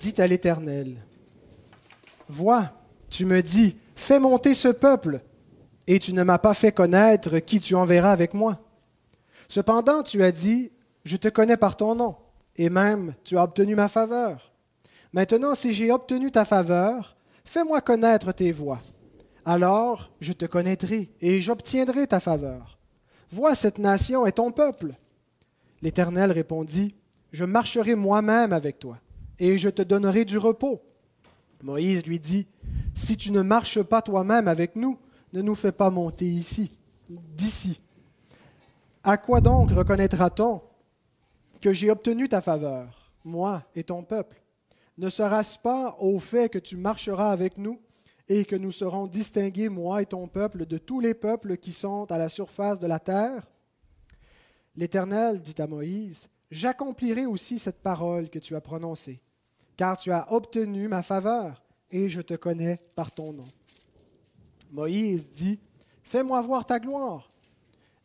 dit à l'Éternel, Vois, tu me dis, fais monter ce peuple, et tu ne m'as pas fait connaître qui tu enverras avec moi. Cependant, tu as dit, Je te connais par ton nom, et même tu as obtenu ma faveur. Maintenant, si j'ai obtenu ta faveur, fais-moi connaître tes voies. Alors je te connaîtrai, et j'obtiendrai ta faveur. Vois, cette nation est ton peuple. L'Éternel répondit, Je marcherai moi-même avec toi, et je te donnerai du repos. Moïse lui dit, Si tu ne marches pas toi-même avec nous, ne nous fais pas monter ici, d'ici. À quoi donc reconnaîtra-t-on que j'ai obtenu ta faveur, moi et ton peuple? Ne sera-ce pas au fait que tu marcheras avec nous et que nous serons distingués, moi et ton peuple, de tous les peuples qui sont à la surface de la terre? L'Éternel dit à Moïse, J'accomplirai aussi cette parole que tu as prononcée, car tu as obtenu ma faveur, et je te connais par ton nom. Moïse dit, Fais-moi voir ta gloire.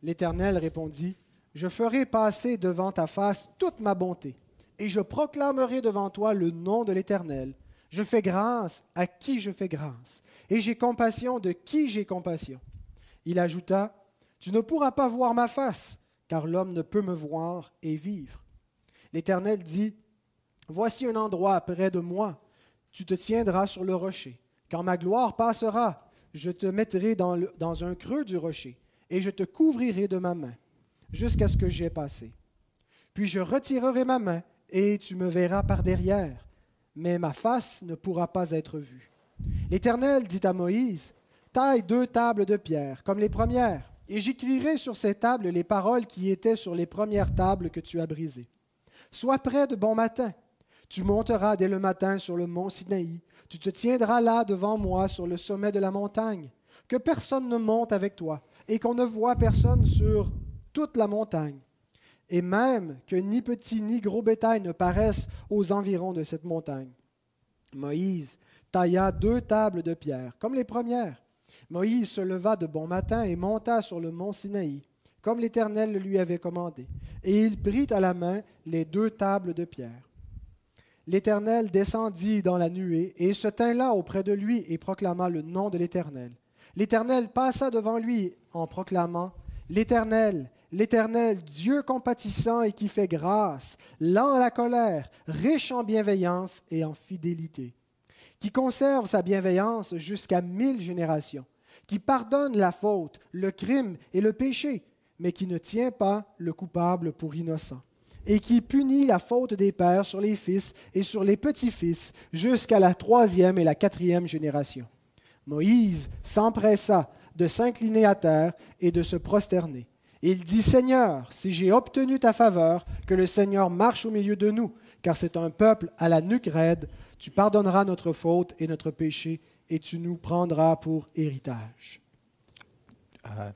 L'Éternel répondit, Je ferai passer devant ta face toute ma bonté, et je proclamerai devant toi le nom de l'Éternel. Je fais grâce à qui je fais grâce, et j'ai compassion de qui j'ai compassion. Il ajouta, Tu ne pourras pas voir ma face, car l'homme ne peut me voir et vivre. L'Éternel dit, Voici un endroit près de moi, tu te tiendras sur le rocher. Quand ma gloire passera, je te mettrai dans, un creux du rocher, et je te couvrirai de ma main, jusqu'à ce que j'aie passé. Puis je retirerai ma main, et tu me verras par derrière, mais ma face ne pourra pas être vue. L'Éternel dit à Moïse, Taille deux tables de pierre, comme les premières, et j'écrirai sur ces tables les paroles qui étaient sur les premières tables que tu as brisées. Sois prêt de bon matin. Tu monteras dès le matin sur le mont Sinaï. Tu te tiendras là devant moi sur le sommet de la montagne. Que personne ne monte avec toi, et qu'on ne voie personne sur toute la montagne. Et même que ni petit ni gros bétail ne paraissent aux environs de cette montagne. Moïse tailla deux tables de pierre, comme les premières Moïse se leva de bon matin et monta sur le mont Sinaï, comme l'Éternel le lui avait commandé, et il prit à la main les deux tables de pierre. L'Éternel descendit dans la nuée et se tint là auprès de lui et proclama le nom de l'Éternel. L'Éternel passa devant lui en proclamant L'Éternel, l'Éternel, Dieu compatissant et qui fait grâce, lent à la colère, riche en bienveillance et en fidélité, qui conserve sa bienveillance jusqu'à mille générations qui pardonne la faute, le crime et le péché, mais qui ne tient pas le coupable pour innocent, et qui punit la faute des pères sur les fils et sur les petits-fils jusqu'à la troisième et la quatrième génération. Moïse s'empressa de s'incliner à terre et de se prosterner. Il dit, Seigneur, si j'ai obtenu ta faveur, que le Seigneur marche au milieu de nous, car c'est un peuple à la nuque raide, tu pardonneras notre faute et notre péché, et tu nous prendras pour héritage. Uh,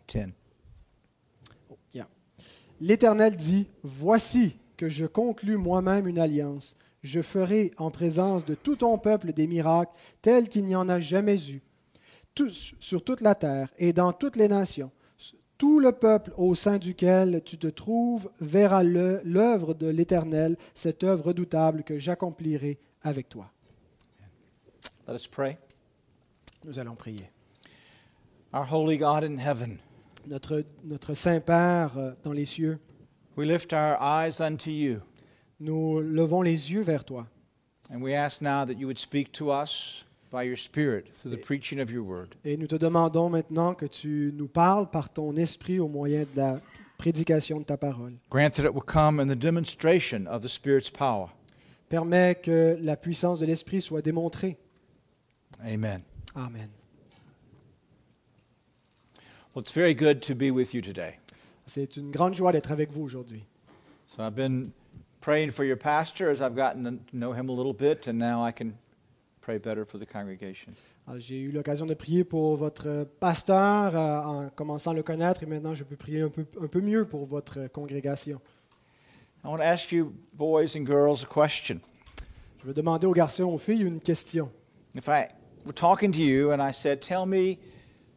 L'Éternel dit, Voici que je conclus moi-même une alliance. Je ferai en présence de tout ton peuple des miracles tels qu'il n'y en a jamais eu, sur toute la terre et dans toutes les nations. Tout le peuple au sein duquel tu te trouves verra l'œuvre de l'Éternel, cette œuvre redoutable que j'accomplirai avec toi. Let us pray. Nous allons prier. Our holy God in heaven, Notre, notre Saint-Père euh, dans les cieux, we lift our eyes unto you, nous levons les yeux vers toi and we ask now that you would speak to us by your Spirit through the preaching of your word. et nous te demandons maintenant que tu nous parles par ton esprit au moyen de la prédication de ta parole. Grant that it will come in the demonstration of the Spirit's power. Permets que la puissance de l'esprit soit démontrée. Amen. Amen. Well, it's very good to be with you today. C'est une grande joie d'être avec vous aujourd'hui. So I've been praying for your pastor as I've gotten to know him a little bit, and now I can pray better for the congregation. Alors, J'ai eu l'occasion de prier pour votre pasteur euh, en commençant à le connaître et maintenant je peux prier un peu, un peu mieux pour votre congrégation. I want to ask you, boys and girls, a question. Je veux demander aux garçons et aux filles une question. If I were talking to you and I said, Tell me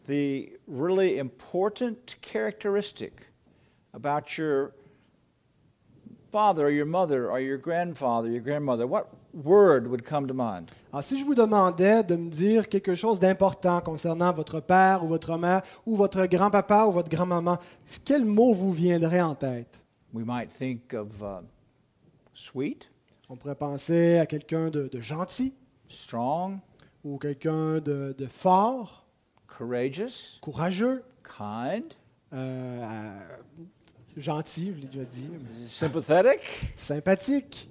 the really important characteristic about your father or your mother or your grandfather, your grandmother, what, word would come to mind? Alors, si je vous demandais de me dire quelque chose d'important concernant votre père ou votre mère ou votre grand-papa ou votre grand-maman, quel mot vous viendrait en tête? We might think of uh, sweet, On pourrait penser à quelqu'un de, de gentil. Strong, ou quelqu'un de, de fort, courageous, courageux, kind, euh, euh, gentil, je l'ai déjà dit, sympathetic? sympathique.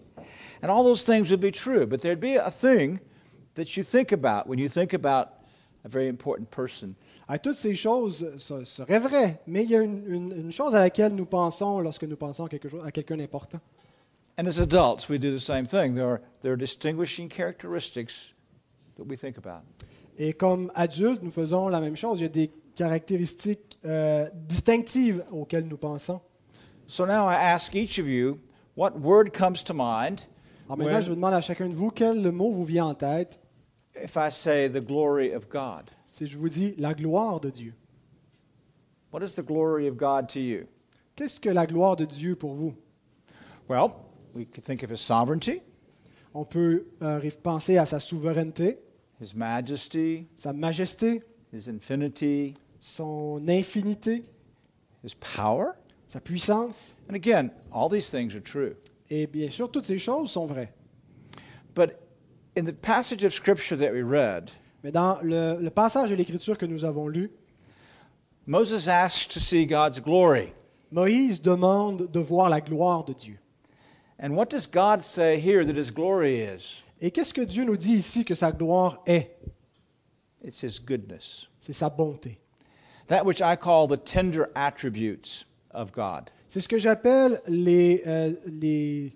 And all those things would be true, but there'd be a thing that you think about when you think about a very important person. Ah, toutes ces choses se- seraient vraies, mais il y a une, une- une chose à laquelle nous pensons lorsque nous pensons à, quelque chose, à quelqu'un d'important. And as adults, we do the same thing. There are, there are distinguishing characteristics that we think about. Et comme adultes, nous faisons la même chose. Il y a des caractéristiques euh, distinctives auxquelles nous pensons. So now I ask each of you, what word comes to mind Alors maintenant, when- je vous demande à chacun de vous quel mot vous vient en tête if I say the glory of God? si je vous dis la gloire de Dieu. What is the glory of God to you? Qu'est-ce que la gloire de Dieu pour vous? Well, we could think of his sovereignty, On peut euh, penser à sa souveraineté, his majesty, sa majesté, his infinity, son infinité, his power. Sa puissance. And again, all these things are true. Et bien sûr, toutes ces choses sont vraies. But in the passage of Scripture that we read, Mais dans le, le passage de l'Écriture que nous avons lu, Moses asked to see God's glory. Moïse demande de voir la gloire de Dieu. And what does God say here that his glory is? Et qu'est-ce que Dieu nous dit ici que sa gloire est? It's his goodness. C'est sa bonté. That which I call the tender attributes of God. C'est ce que j'appelle les, euh, les,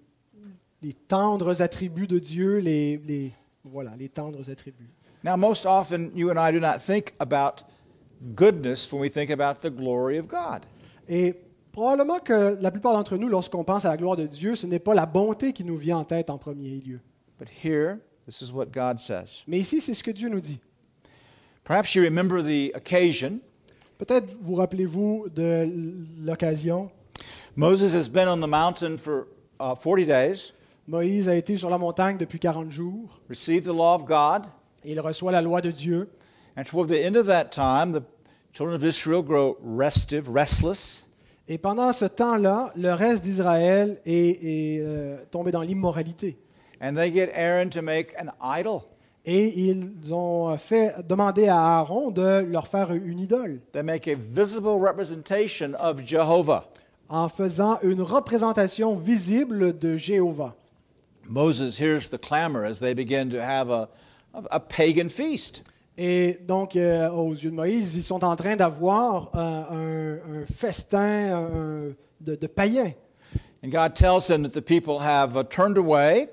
les tendres attributs de Dieu, les, les- voilà, les tendres attributs. Now, most often, you and I do not think about goodness when we think about the glory of God. Et probablement que la plupart d'entre nous, lorsqu'on pense à la gloire de Dieu, ce n'est pas la bonté qui nous vient en tête en premier lieu. But here, this is what God says. Mais ici, c'est ce que Dieu nous dit. Perhaps you remember the occasion. Peut-être vous rappelez-vous de l'occasion. Moses has been on the mountain for uh, 40 days, Moïse a été sur la montagne depuis 40 jours. received the law of God, il reçoit la loi de Dieu. and toward the end of that time, the children of Israel grow restive, restless, Et pendant ce temps-là, le reste d'Israël est, est, euh, tombé dans l'immoralité. and they get Aaron to make an idol. Et ils ont fait demander à Aaron de leur faire une idole They make a visible representation of Jehovah. en faisant une représentation visible de Jéhovah. Moses hears the clamor as they begin to have a, a, pagan feast. Et donc, euh, aux yeux de Moïse, ils sont en train d'avoir euh, un, un festin un- de, de païens. And God tells them that the people have uh, turned away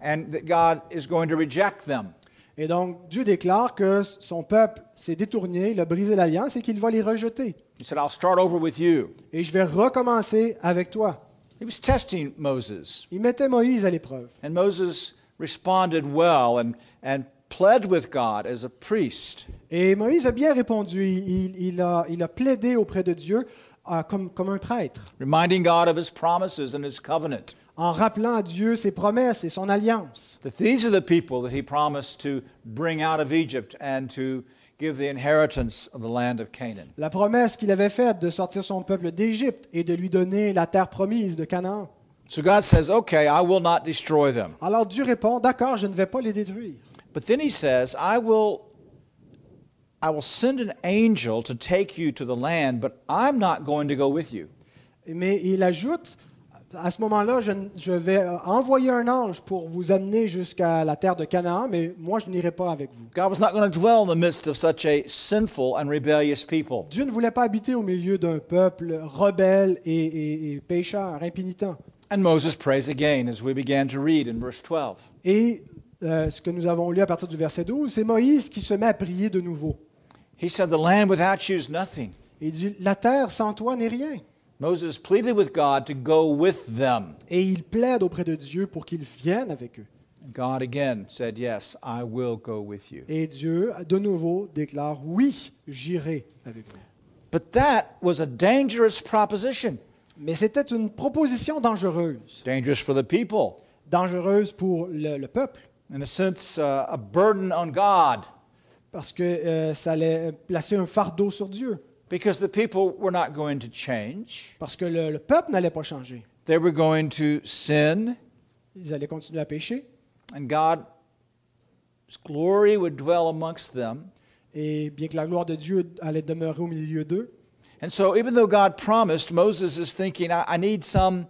and that God is going to reject them. Et donc, Dieu déclare que son peuple s'est détourné, il a brisé l'alliance et qu'il va les rejeter. He said, I'll start over with you. Et je vais recommencer avec toi. He was testing Moses. Il mettait Moïse à l'épreuve. And Moses responded well and, and pled with God as a priest. Et Moïse a bien répondu. Il, il a, il a plaidé auprès de Dieu euh, comme, comme un prêtre, reminding God of his promises and his covenant. En rappelant à Dieu ses promesses et son alliance. That these are the people that he promised to bring out of Egypt and to give the inheritance of the land of Canaan. La promesse qu'il avait faite de sortir son peuple d'Égypte et de lui donner la terre promise de Canaan. So God says, Okay, I will not destroy them. Alors Dieu répond, d'accord, je ne vais pas les détruire. But then he says, I will I will send an angel to take you to the land, but I'm not going to go with you. Mais il ajoute, à ce moment-là, je, je vais envoyer un ange pour vous amener jusqu'à la terre de Canaan, mais moi, je n'irai pas avec vous. Dieu ne voulait pas habiter au milieu d'un peuple rebelle et, et- et pécheur, impénitent. And Moses prays again as we began to read in verse 12. Et euh, ce que nous avons lu à partir du verset 12, c'est Moïse qui se met à prier de nouveau. He said, The land without you is nothing. Il dit, la terre sans toi n'est rien. Moses pleaded with God to go with them. Et il plaide auprès de Dieu pour qu'il vienne avec eux. And God again said, Yes, I will go with you. Et Dieu, de nouveau, déclare, oui, j'irai avec vous. But that was a dangerous proposition. Mais c'était une proposition dangereuse. Dangerous for the people, Dangereuse pour le, le peuple, in a sense, uh, a burden on God parce que euh, ça allait placer un fardeau sur Dieu, because the people were not going to change. parce que le, le peuple n'allait pas changer. They were going to sin, Ils allaient continuer à pécher, and God's glory would dwell amongst them. et bien que la gloire de Dieu allait demeurer au milieu d'eux. And so, even though God promised, Moses is thinking, I, I need some,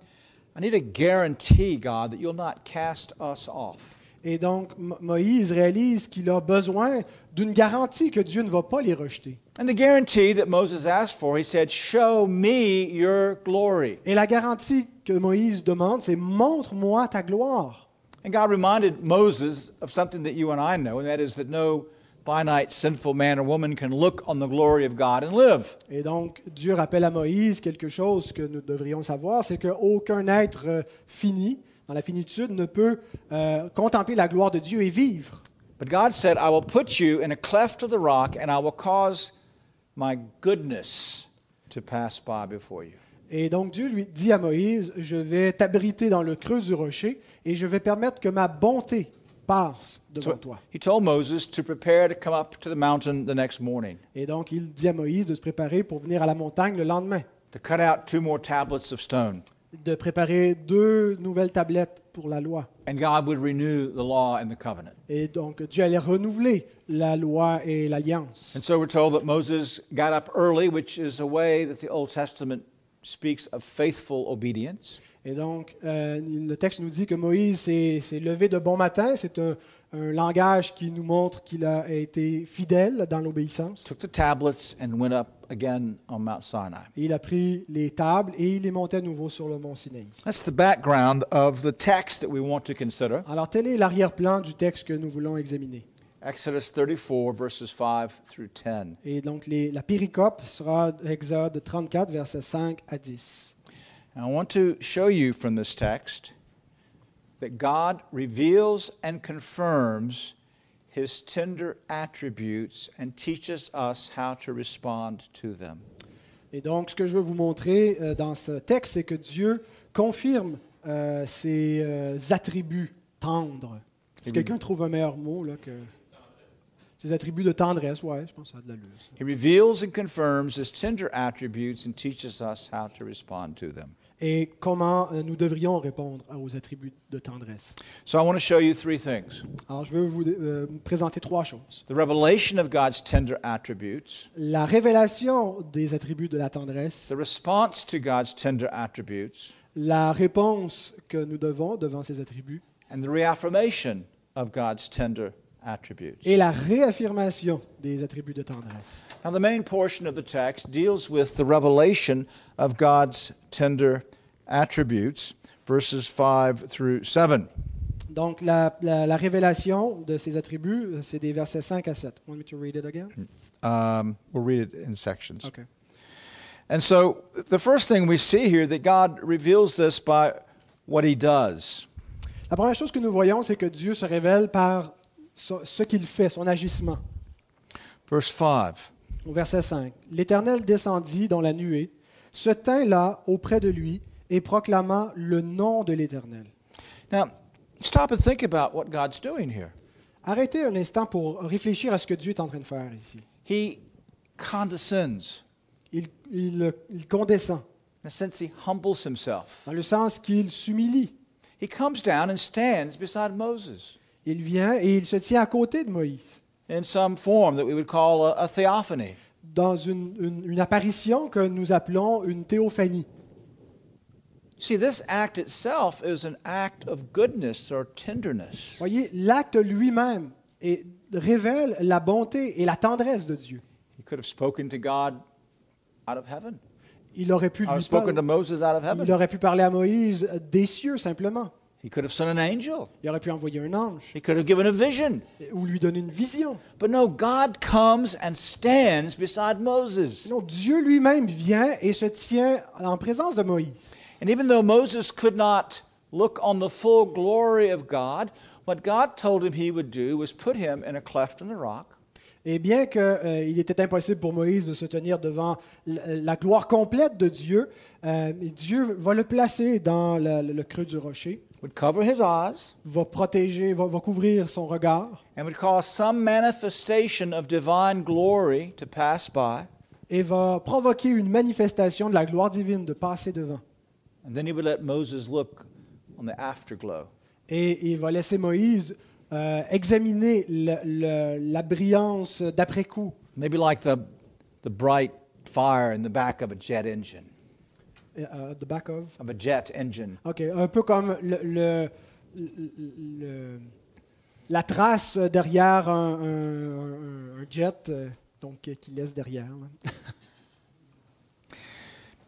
I need a guarantee, God, that you'll not cast us off. Et donc, Mo- Moïse réalise qu'il a besoin d'une garantie que Dieu ne va pas les rejeter. And the guarantee that Moses asked for, he said, Show me your glory. Et la garantie que Moïse demande, c'est montre-moi ta gloire. And God reminded Moses of something that you and I know, and that is that no finite, sinful man or woman can look on the glory of God and live. Et donc, Dieu rappelle à Moïse quelque chose que nous devrions savoir, c'est qu'aucun être euh, fini, dans la finitude, ne peut euh, contempler la gloire de Dieu et vivre. But God said, I will put you in a cleft of the rock, and I will cause my goodness to pass by before you. Et donc Dieu lui dit à Moïse, je vais t'abriter dans le creux du rocher et je vais permettre que ma bonté passe devant So toi. he told Moses to prepare to come up to the mountain the next morning, Et donc il dit à Moïse de se préparer pour venir à la montagne le lendemain, to cut out two more tablets of stone, de préparer deux nouvelles tablettes pour la loi. and God would renew the law and the covenant. Et donc Dieu allait renouveler la loi et l'alliance. And so we're told that Moses got up early, which is a way that the Old Testament speaks of faithful obedience. Et donc euh, le texte nous dit que Moïse s'est levé de bon matin. C'est un, un langage qui nous montre qu'il a été fidèle dans l'obéissance. Il a pris les tables et il les montait à nouveau sur le mont Sinaï. Alors tel est l'arrière-plan du texte que nous voulons examiner. Exodus 34, verses 5 through 10. Et donc les- la péricope sera Exode 34, versets 5 à 10. And I want to show you from this text that God reveals and confirms his tender attributes and teaches us how to respond to them. Et donc ce que je veux vous montrer euh, dans ce texte, c'est que Dieu confirme euh, ses euh, attributs tendres. Si Et quelqu'un trouve un meilleur mot là, que ses attributs de tendresse, ouais, je pense que ça a de l'allure. ça. He reveals and confirms his tender attributes and teaches us how to respond to them. Et comment euh, nous devrions répondre aux attributs de tendresse. So I want to show you three things Alors je veux vous euh, présenter trois choses. the revelation of God's tender attributes, La révélation des attributs de la tendresse, the response to God's tender attributes, la réponse que nous devons devant ces attributs and the reaffirmation of God's tender attributes. et la réaffirmation des attributs de tendresse. Now, the main portion of the text deals with the revelation of God's tender attributes, verses 5 through 7. Donc la, la- la révélation de ces attributs, c'est des versets 5 à 7. Want me to read it again? Um, we'll read it in sections. Okay. And so, the first thing we see here that God reveals this by what he does. La première chose que nous voyons, c'est que Dieu se révèle par ce, qu'il fait, son agissement. Verse 5. Au verset 5. L'Éternel descendit dans la nuée, se tint là auprès de lui et proclama le nom de l'Éternel. Now, stop and think about what God's doing here. Arrêtez un instant pour réfléchir à ce que Dieu est en train de faire ici. He condescends. Il, il- il condescend, In a sense, he humbles himself. dans le sens qu'il s'humilie. He comes down and stands beside Moses Il vient et il se tient à côté de Moïse, in some form that we would call a, a theophany. dans une, une- une apparition que nous appelons une théophanie. See, this act itself is an act of goodness or tenderness. Voyez, l'acte lui-même révèle la bonté et la tendresse de Dieu. He could have spoken to God out of heaven. Il aurait pu, lui parler, il aurait pu parler à Moïse des cieux simplement. He could have sent an angel. Il aurait pu envoyer un ange He could have given a vision. ou lui donner une vision. But no, God comes and stands beside Moses. Non, Dieu lui-même vient et se tient en présence de Moïse. And even though Moses could not look on the full glory of God, what God told him he would do was put him in a cleft in the rock Et bien qu'il était impossible pour Moïse de se tenir devant la, la gloire complète de Dieu, euh, Dieu va le placer dans le, le creux du rocher. Would cover his eyes, va protéger, va, va couvrir son regard and would cause some manifestation of divine glory to pass by. et va provoquer une manifestation de la gloire divine de passer devant. And then he would let Moses look on the afterglow. Et il va laisser Moïse euh, examiner le- le- la brillance d'après-coup, Maybe like the, the bright fire in the back of a jet engine, euh, the back of. of a jet engine. OK, un peu comme le, le- le- la trace derrière un, un- un- jet, euh, donc euh, qui laisse derrière.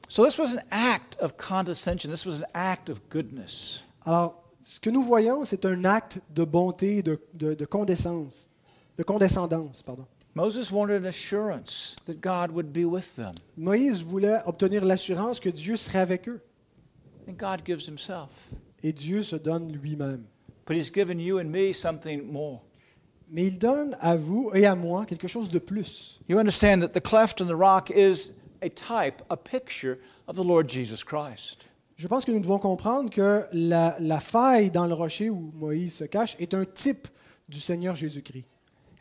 So this was an act of condescension. This was an act of goodness. Alors, ce que nous voyons, c'est un acte de bonté, de, de, de condescence, de condescendance, pardon. Moses wanted an assurance that God would be with them. Moïse voulait obtenir l'assurance que Dieu serait avec eux, And God gives himself. et Dieu se donne lui-même. But he's given you and me something more. Mais il donne à vous et à moi quelque chose de plus. You understand that the cleft in the rock is a type, a picture of the Lord Jesus Christ. Je pense que nous devons comprendre que la, la faille dans le rocher où Moïse se cache est un type du Seigneur Jésus-Christ.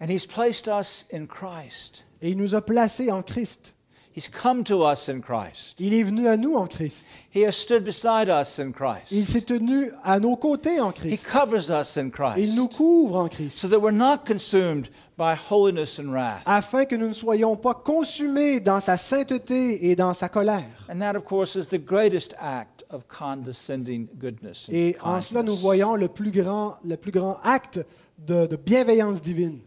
And he's placed us in Christ. Et il nous a placés en Christ. He's come to us in Christ. Il est venu à nous en Christ. He has stood beside us in Il Christ. s'est tenu à nos côtés en He Christ. covers us in Il nous Christ couvre en Christ. so that we're not consumed by holiness and wrath. Afin que nous ne soyons pas consumés dans sa sainteté et dans sa colère. And that, of course, is the greatest act of condescending goodness. and Et en cela, nous voyons le plus grand, le plus grand acte de, de bienveillance divine.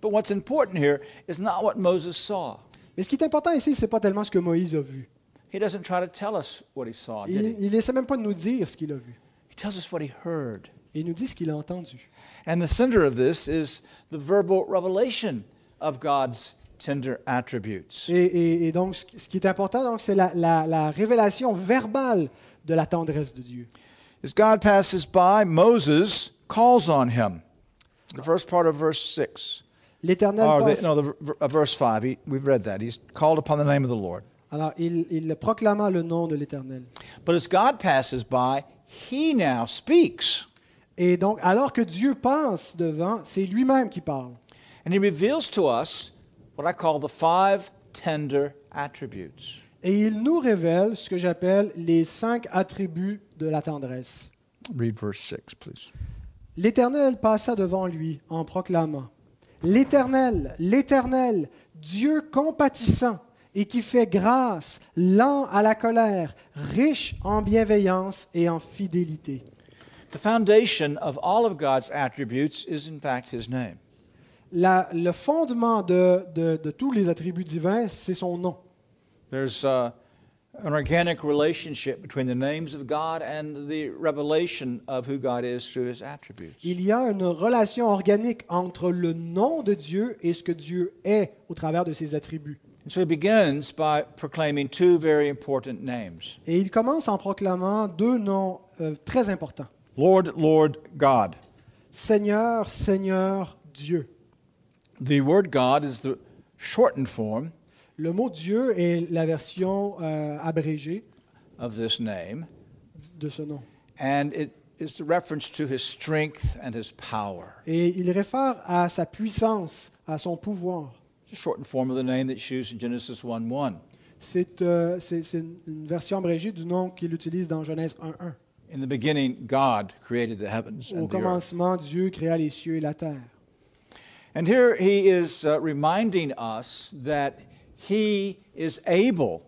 But what's important here is not what Moses saw. Mais ce qui est important ici, ce n'est pas tellement ce que Moïse a vu. He doesn't try to tell us what he saw, did Il he? ne essaie même pas de nous dire ce qu'il a vu. He tells us what he heard. Et il nous dit ce qu'il a entendu. And the center of this is the verbal revelation of God's tender attributes. Et, et- et donc, ce qui ce qui est important, donc, c'est la, la- la révélation verbale de la tendresse de Dieu. As God passes by, Moses calls on him. The first part of verse 6. L'Éternel passe- no, the, uh, verse 5. He, we've read that. He's called upon the name of the Lord. Alors, il, il proclama le nom de l'Éternel. But as God passes by, he now speaks. Et donc, alors que Dieu passe devant, c'est lui-même qui parle. And he reveals to us what I call the five tender attributes. Et il nous révèle ce que j'appelle les cinq attributs de la tendresse. Read verse 6, please. L'Éternel passa devant lui en proclamant L'Éternel, l'Éternel, Dieu compatissant et qui fait grâce, lent à la colère, riche en bienveillance et en fidélité. The foundation of all of God's attributes is, in fact, his name. La- le fondement de, de- de tous les attributs divins, c'est son nom. There's uh, an organic relationship between the names of God and the revelation of who God is through his attributes. Il y a une relation organique entre le nom de Dieu et ce que Dieu est au travers de ses attributs. And so he begins by proclaiming two very important names Et il commence en proclamant deux noms euh, très importants. Lord, Lord, God. Seigneur, Seigneur, Dieu. The word God is the shortened form Le mot Dieu est la version euh, abrégée of this name, de ce nom. and it is a reference to his strength and his power. Et il réfère à sa puissance, à son pouvoir. It's a shortened form of the name that's used in Genesis 1 1. C'est euh, une version abrégée du nom qu'il utilise dans Genèse 1.1. In the beginning, God created the heavens Au and the earth. commencement, Dieu créa les cieux et la terre. And here he is uh, reminding us that he is able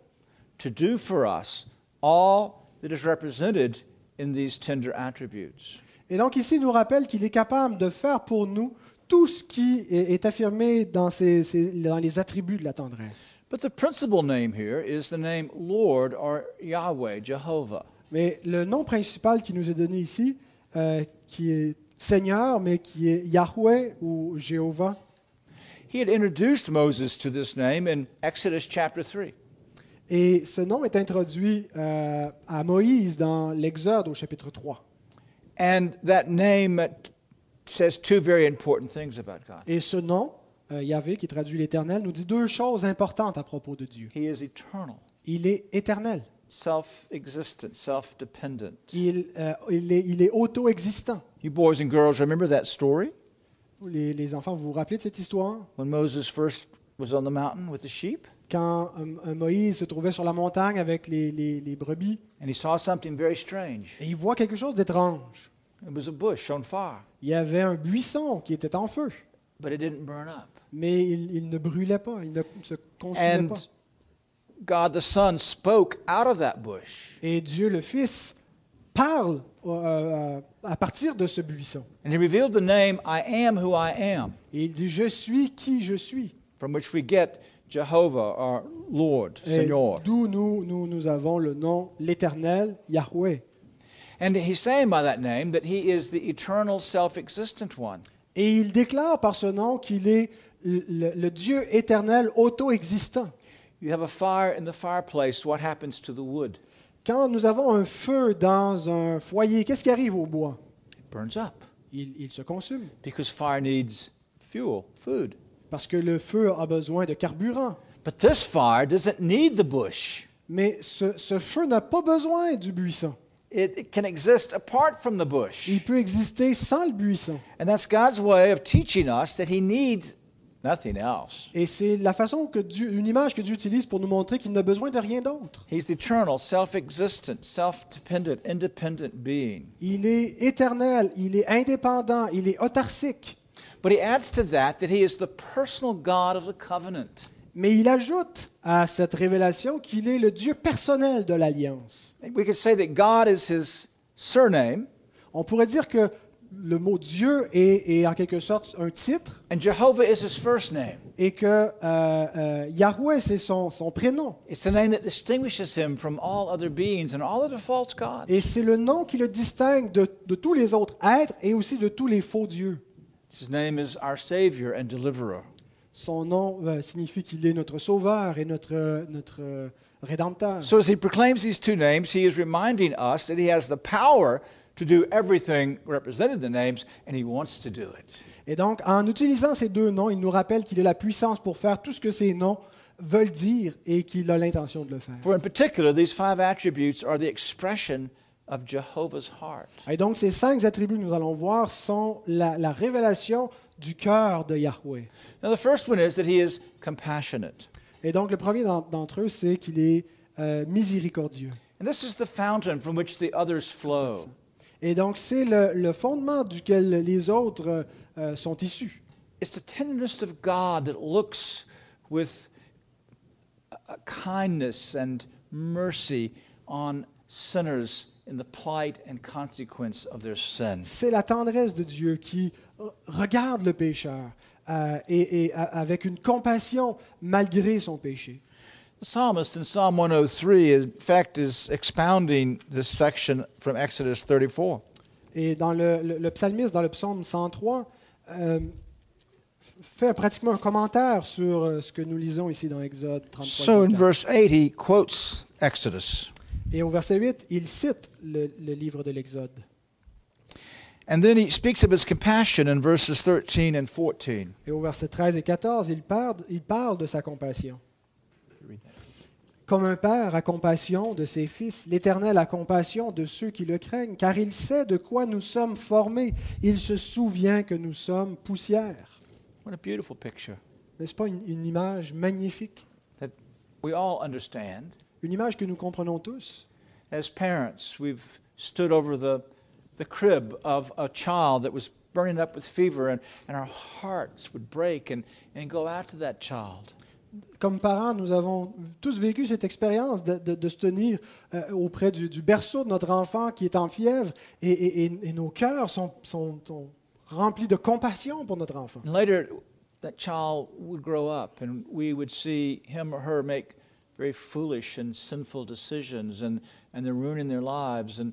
to do for us all that is represented in these tender attributes. Et donc ici, il nous rappelle qu'il est capable de faire pour nous tout ce qui est affirmé dans, ces- ces- dans les attributs de la tendresse. But the principal name here is the name Lord or Yahweh, Jehovah. Mais le nom principal qui nous est donné ici, euh, qui est Seigneur, mais qui est Yahweh ou Jéhovah, He had introduced Moses to this name in Exodus chapter 3. et ce nom est introduit euh, à Moïse dans l'Exode au chapitre 3. And that name uh, says two very important things about God. Et ce nom, euh, Yahvé, qui traduit l'Éternel, nous dit deux choses importantes à propos de Dieu. He is eternal, Il est éternel. self existent, self dependent. Il, euh, il est, il est auto-existant. You boys and girls remember that story? Les, les enfants, vous vous rappelez de cette histoire? When Moses first was on the mountain with the sheep Quand euh, Moïse se trouvait sur la montagne avec les, les- les brebis, and he saw something very strange. et il voit quelque chose d'étrange. It was a bush on fire, Il y avait un buisson qui était en feu, but it didn't burn up. mais il, il ne brûlait pas, il ne se consumait And pas. God the Son spoke out of that bush. Et Dieu le Fils parle euh, à partir de ce buisson. And he revealed the name I am who I am, Et il dit, je suis qui je suis. from which we get Jehovah, our Lord, Et Señor. D'où nous, nous, nous avons le nom, l'Éternel, Yahweh. And he's saying by that name that he is the eternal, self existent one. Et il déclare par ce nom qu'il est le, le- le Dieu éternel auto-existant. You have a fire in the fireplace, what happens to the wood? Quand nous avons un feu dans un foyer, qu'est-ce qui arrive au bois? It burns up il, il se consume. because fire needs fuel, food. Parce que le feu a besoin de carburant. But this fire doesn't need the bush. Mais ce, ce feu n'a pas besoin du buisson. It, can exist apart from the bush. Il peut exister sans le buisson. And that's God's way of teaching us that He needs nothing else. Et c'est la façon que Dieu, une image que Dieu utilise pour nous montrer qu'il n'a besoin de rien d'autre. He's the eternal, self existent, self dependent, independent being. Il est éternel, il est indépendant, il est autarcique. But He adds to that that He is the personal God of the covenant. Mais il ajoute à cette révélation qu'il est le Dieu personnel de l'alliance. We could say that God is His surname On pourrait dire que le mot Dieu est, est en quelque sorte un titre and Jehovah is His first name. et que euh, euh, Yahweh, c'est son, son prénom. It's the name that distinguishes Him from all other beings and all other false gods. Et c'est le nom qui le distingue de, de tous les autres êtres et aussi de tous les faux dieux. His name is our Savior and Deliverer. Son nom euh, signifie qu'il est notre sauveur et notre, notre rédempteur. So, as he proclaims these two names, he is reminding us that he has the power to do everything represented in the names, and he wants to do it. Et donc, en utilisant ces deux noms, il nous rappelle qu'il a la puissance pour faire tout ce que ces noms veulent dire et qu'il a l'intention de le faire. For in particular, these five attributes are the expression of Jehovah's heart. Et donc, ces cinq attributs que nous allons voir sont la, la révélation du cœur de Yahweh. Now, the first one is that he is compassionate. Et donc, le premier d'en- d'entre eux, c'est qu'il est euh, miséricordieux. And this is the fountain from which the others flow. Et donc, c'est le, le fondement duquel les autres euh, euh, sont issus. It's the tenderness of God that looks with a- a kindness and mercy on sinners in the plight and consequence of their sins. C'est la tendresse de Dieu qui euh, regarde le pécheur euh, et, et, avec une compassion malgré son péché. The psalmist in Psalm 103, in fact, is expounding this section from Exodus 34. Et dans le, le- le psalmiste, dans le psaume 103, euh, fait pratiquement un commentaire sur euh, ce que nous lisons ici dans Exode 33. So in 24. verse 8, he quotes Exodus. Et au verset 8, il cite le, le livre de l'Exode. And then he speaks of his compassion in verses 13 and 14. Et au verset 13 et 14, il parle, il parle de sa compassion. Comme un père a compassion de ses fils, l'Éternel a compassion de ceux qui le craignent, car il sait de quoi nous sommes formés. Il se souvient que nous sommes poussière. What a beautiful picture N'est-ce pas une, une image magnifique? That we all understand. Une image que nous comprenons tous. As parents, we've stood over the, the crib of a child that was burning up with fever, and, and our hearts would break and, and go out to that child. Comme parents, nous avons tous vécu cette expérience de, de- de se tenir euh, auprès du, du berceau de notre enfant qui est en fièvre et, et- nos cœurs sont, remplis de compassion pour notre enfant. Later, that child would grow up, and we would see him or her make very foolish and sinful decisions, and, they're ruining their lives, and,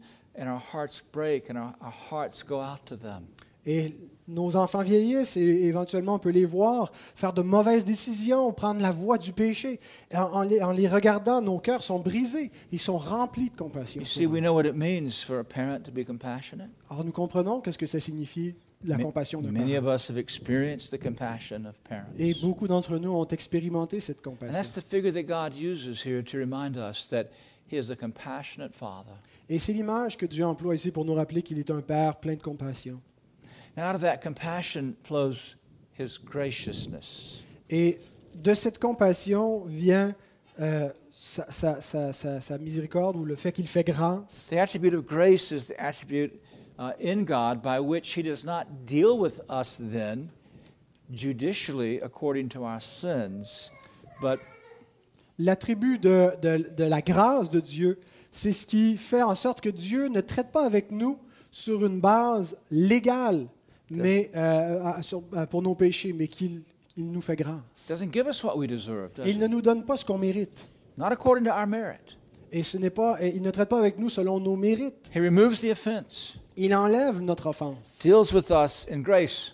our hearts break, and our hearts go out to them. Et nos enfants vieillissent et éventuellement on peut les voir faire de mauvaises décisions, prendre la voie du péché. En, en les, en les regardant, nos cœurs sont brisés, ils sont remplis de compassion. Alors nous comprenons qu'est-ce que ça signifie la compassion d'un Many parent. of us have experienced the compassion of parents. Et beaucoup d'entre nous ont expérimenté cette And that's compassion. the figure that God uses here to remind us that He is a compassionate Father. Et c'est l'image que Dieu emploie ici pour nous rappeler qu'il est un Père plein de compassion. And out of that compassion flows His graciousness. Et de cette compassion vient euh, sa, sa- sa- sa- sa miséricorde ou le fait qu'il fait grâce. The attribute of grace is the attribute uh, in God by which He does not deal with us then judicially according to our sins, but L'attribut de, de- de la grâce de Dieu, c'est ce qui fait en sorte que Dieu ne traite pas avec nous sur une base légale mais, euh, euh, pour nos péchés, mais qu'il il nous fait grâce. doesn't give us what we deserve, does il ne nous donne pas ce qu'on mérite. Not according to our merit. Et ce n'est pas, il ne traite pas avec nous selon nos mérites. He removes the offense, Il enlève notre offense. deals with us in grace.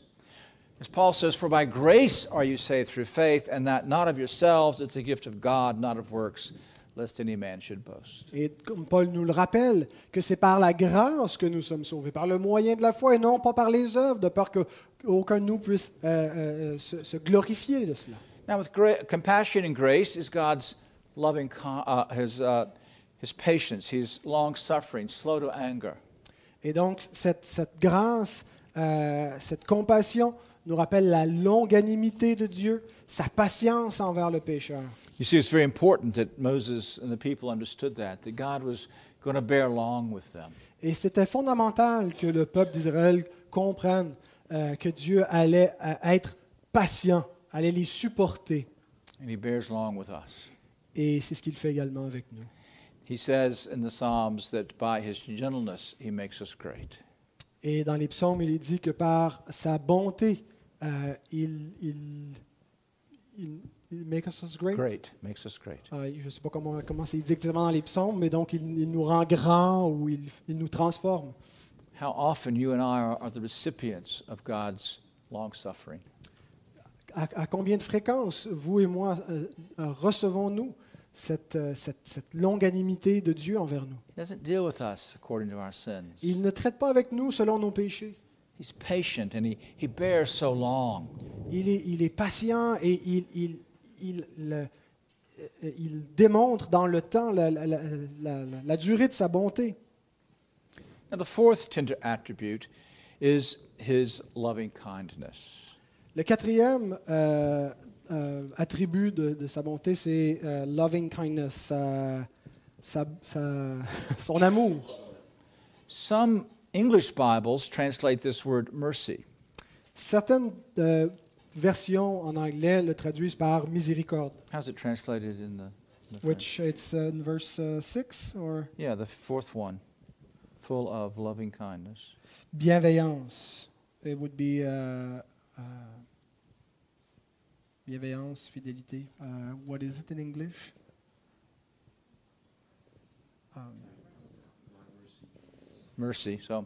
As Paul says, For by grace are you saved through faith, and that not of yourselves, it's a gift of God, not of works, lest any man should boast. Et comme Paul nous le rappelle, que c'est par la grâce que nous sommes sauvés, par le moyen de la foi et non pas par les œuvres, de peur qu'aucun de nous puisse euh, euh, se, se glorifier de cela. Now, with compassion and grace is God's loving, uh, his, uh, his patience, his long suffering, slow to anger. Et donc, cette, cette grâce, euh, cette compassion nous rappelle la longanimité de Dieu, sa patience envers le pécheur. You see, it's very important that Moses and the people understood that, that God was going to bear long with them. Et c'était fondamental que le peuple d'Israël comprenne euh, que Dieu allait euh, être patient, allait les supporter. And he bears long with us. Et c'est ce qu'il fait également avec nous. He says in the Psalms that by his gentleness he makes us great. Et dans les psaumes, il est dit que par sa bonté, euh, il, il, il, il make us great. Great, makes us great. Euh, je ne sais pas comment, comment c'est dit exactement dans les psaumes, mais donc il, il nous rend grands ou il, il nous transforme. How often you and I are, are the recipients of God's long suffering. À, à combien de fréquence, vous et moi, euh, euh, recevons-nous cette, euh, cette, cette longanimité de Dieu envers nous? He doesn't deal with us according to our sins. Il ne traite pas avec nous selon nos péchés. He's patient and he, he bears so long. Il est, il est patient et il, il, il, le- euh, il démontre dans le temps la, la- la- la- la- la durée de sa bonté. Now, the fourth tender attribute is his loving kindness. Le quatrième euh, euh, attribut de, de sa bonté, c'est euh, loving kindness, sa- sa- sa- son amour. Some English Bibles translate this word mercy. Certaines euh, versions en anglais le traduisent par miséricorde, How's it translated in the, in the French? which it's uh, in verse 6 or Yeah, the fourth one, full of loving kindness. bienveillance. It would be uh, uh, bienveillance, fidélité. Uh, what is it in English? Um, Mercy. So,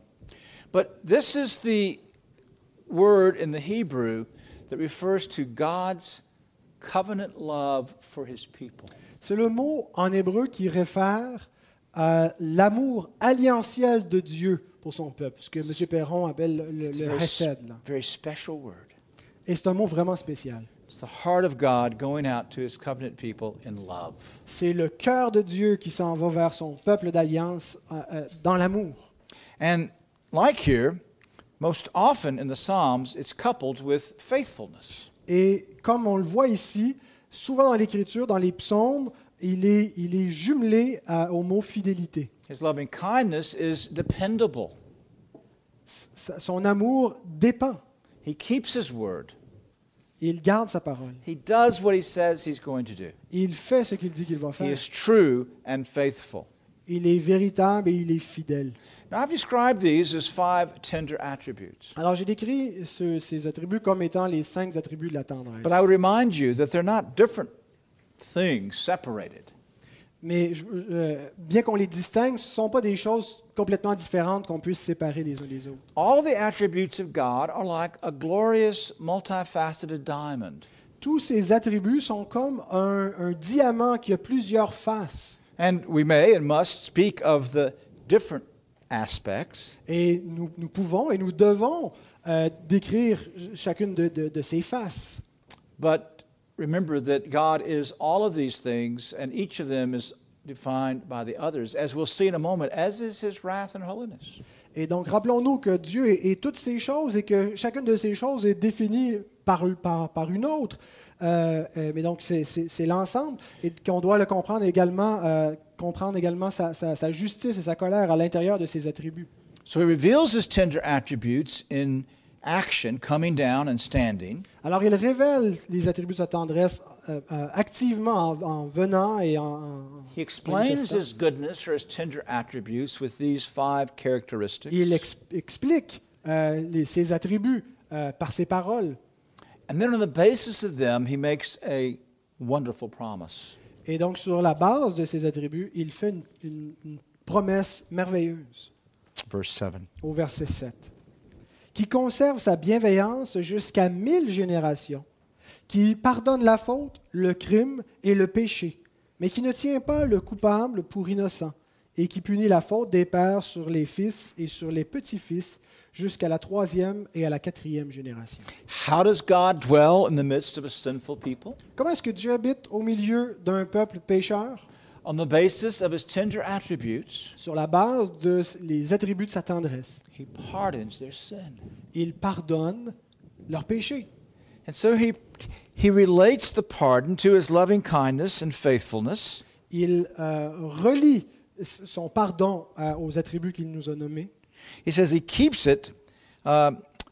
but this is the word in the Hebrew that refers to God's covenant love for his people. C'est le mot en hébreu qui réfère à l'amour alliantiel de Dieu pour son peuple, ce que M. Perron appelle le, It's le hesed. là. very special word. Et c'est un mot vraiment spécial. It's the heart of God going out to his covenant people in love. C'est le cœur de Dieu qui s'en va vers son peuple d'alliance euh, euh, dans l'amour. And like here, most often in the Psalms, it's coupled with faithfulness. Et comme on le voit ici, souvent dans l'Écriture, dans les psaumes, il est, il est jumelé à- au mot fidélité. His loving kindness is dependable. S- Son amour dépend. He keeps his word. Il garde sa parole. He does what he says he's going to do. Il fait ce qu'il dit qu'il va He faire. is true and faithful. Il est véritable et il est fidèle. Now, I've described these as five tender attributes? Alors j'ai décrit ce- ces attributs comme étant les cinq attributs de la tendresse. But I would remind you that they're not different things separated. Mais je- euh, bien qu'on les distingue, ce ne sont pas des choses complètement différentes qu'on puisse séparer les uns des autres. All the attributes of God are like a glorious, multifaceted diamond. Tous ces attributs sont comme un, un diamant qui a plusieurs faces. And we may and must speak of the different aspects, Et nous, nous pouvons et nous devons euh, décrire chacune de, de- de ces faces. but remember that God is all of these things, and each of them is defined by the others, as we'll see in a moment, as is his wrath and holiness. Et donc, rappelons-nous que Dieu est, est toutes ces choses et que chacune de ces choses est définie par, par, par une autre. Euh, euh, mais donc, c'est- l'ensemble et qu'on doit le comprendre également, euh, comprendre également sa, sa- sa justice et sa colère à l'intérieur de ses attributs. So he reveals his tender attributes in action, coming down and standing. Alors, il révèle les attributs de sa tendresse euh, activement en, en venant et en. en- He explains manifestant. his goodness or his tender attributes with these five characteristics. Il ex- explique les- ses attributs par ses paroles. And then, on the basis of them, he makes a wonderful promise. Et donc, sur la base de ses attributs, il fait une, une- une promesse merveilleuse Verse 7. au verset 7. Qui conserve sa bienveillance jusqu'à mille générations, qui pardonne la faute, le crime et le péché, mais qui ne tient pas le coupable pour innocent, et qui punit la faute des pères sur les fils et sur les petits-fils jusqu'à la troisième et à la quatrième génération. How does God dwell in the midst of a sinful people? Comment est-ce que Dieu habite au milieu d'un peuple pécheur? On the basis of his tender attributes, Sur la base de les attributs de sa tendresse. he pardons their sin. Il pardonne leurs péchés. And so he, he relates the pardon to his loving kindness and faithfulness. Il euh, relie son pardon euh, aux attributs qu'il nous a nommés. He says he keeps it uh,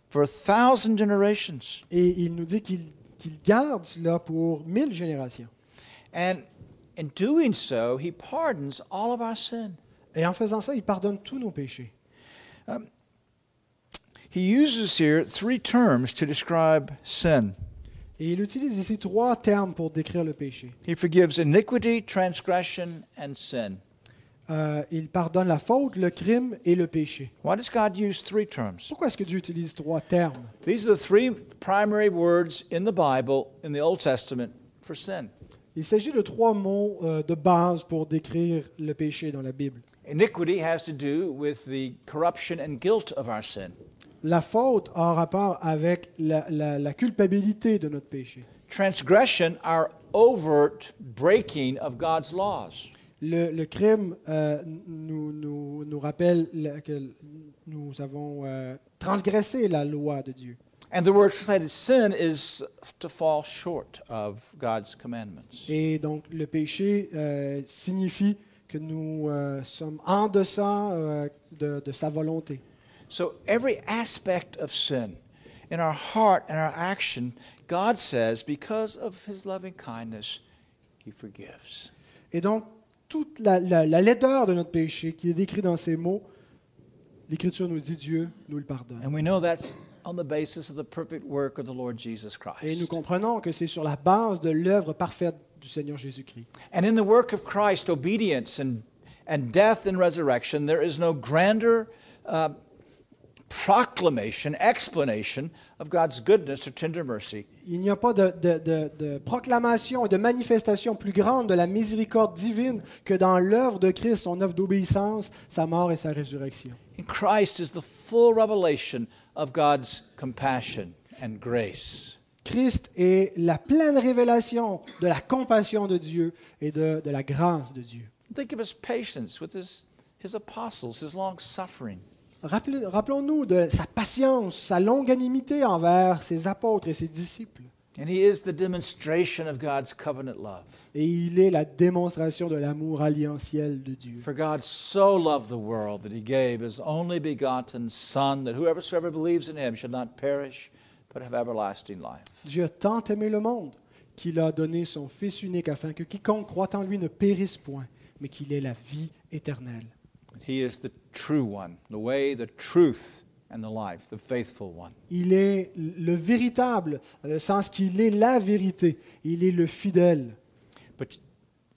for a thousand generations. Et il nous dit qu'il qu'il garde cela pour mille générations. And in doing so, he pardons all of our sin. Et en faisant ça, il pardonne tous nos péchés. He uses here three terms to describe sin. Et il utilise ici trois termes pour décrire le péché. He forgives iniquity, transgression, and sin. Euh, il pardonne la faute, le crime et le péché. Why does God use three terms? Pourquoi est-ce que Dieu utilise trois termes? These are the three primary words in the Bible, in the Old Testament, for sin. Il s'agit de trois mots euh, de base pour décrire le péché dans la Bible. Iniquity has to do with the corruption and guilt of our sin. La faute a rapport avec la, la- la culpabilité de notre péché. Transgression, our overt breaking of God's laws. Le, le crime euh, nous, nous- nous rappelle que nous avons euh, transgressé la loi de Dieu. And the word translated sin is to fall short of God's commandments. Et donc le péché euh, signifie que nous euh, sommes en deçà euh, de, de sa volonté. So every aspect of sin, in our heart and our action, God says, because of his loving kindness, he forgives. Et donc toute la, la- la laideur de notre péché qui est décrite dans ces mots, l'Écriture nous dit Dieu nous le pardonne. And we know that's on the basis of the perfect work of the Lord Jesus Et nous Christ. comprenons que c'est sur la base de l'œuvre parfaite du Seigneur Jésus-Christ. And in the work of Christ, obedience and, and death and resurrection, there is no grander uh, proclamation, explanation of God's goodness or tender mercy Il n'y a pas de, de- de- de proclamation et de manifestation plus grande de la miséricorde divine que dans l'œuvre de Christ, son œuvre d'obéissance, sa mort et sa résurrection. In Christ is the full revelation of God's compassion and grace. Christ est la pleine révélation de la compassion de Dieu et de, de la grâce de Dieu. Think of his patience with his, his apostles, his long suffering. Rappelons-nous de sa patience, sa longanimité envers ses apôtres et ses disciples. And he is the demonstration of God's covenant love. Et il est la démonstration de l'amour alliantiel de Dieu. For God so loved the world that he gave his only begotten Son, that believes in him should not perish, but have everlasting life. Dieu a tant aimé le monde qu'il a donné son Fils unique afin que quiconque croit en lui ne périsse point, mais qu'il ait la vie éternelle. He is the true one, the way, the truth, and the life, the faithful one. Il est le véritable, dans le sens qu'il est la vérité. Il est le fidèle. But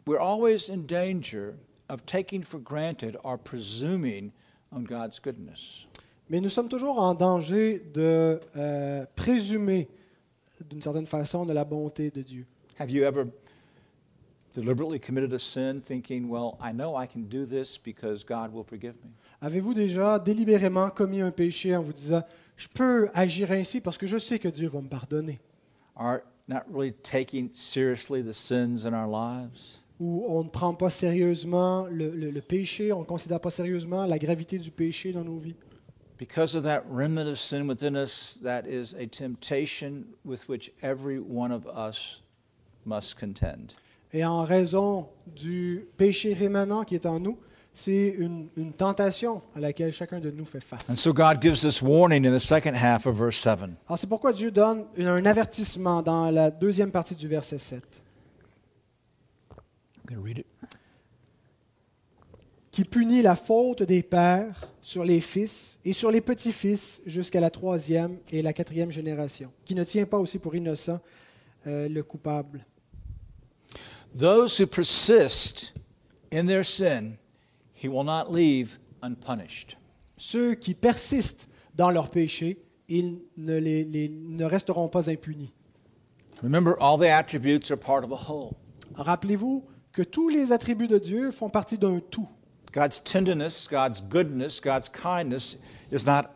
we're always in danger of taking for granted or presuming on God's goodness. Mais nous sommes toujours en danger de euh, présumer, d'une certaine façon, de la bonté de Dieu. Have you ever deliberately committed a sin thinking, well, I know I can do this because God will forgive me? Avez-vous déjà délibérément commis un péché en vous disant, je peux agir ainsi parce que je sais que Dieu va me pardonner? Are not really taking seriously the sins in our lives? où on ne prend pas sérieusement le, le- le péché, on ne considère pas sérieusement la gravité du péché dans nos vies? Because of that remnant of sin within us, that is a temptation with which every one of us must contend. Et en raison du péché rémanent qui est en nous, c'est une, une tentation à laquelle chacun de nous fait face. And so God gives this warning in the second half of verse 7. Alors c'est pourquoi Dieu donne un avertissement dans la deuxième partie du verset 7, I'm going to read it. qui punit la faute des pères sur les fils et sur les petits-fils jusqu'à la troisième et la quatrième génération, qui ne tient pas aussi pour innocent euh, le coupable. Those who persist in their sin, he will not leave unpunished. Ceux qui persistent dans leur péché, ils ne, les- les- ne resteront pas impunis. Remember, all the attributes are part of a whole. Rappelez-vous que tous les attributs de Dieu font partie d'un tout. God's tenderness, God's goodness, God's kindness is not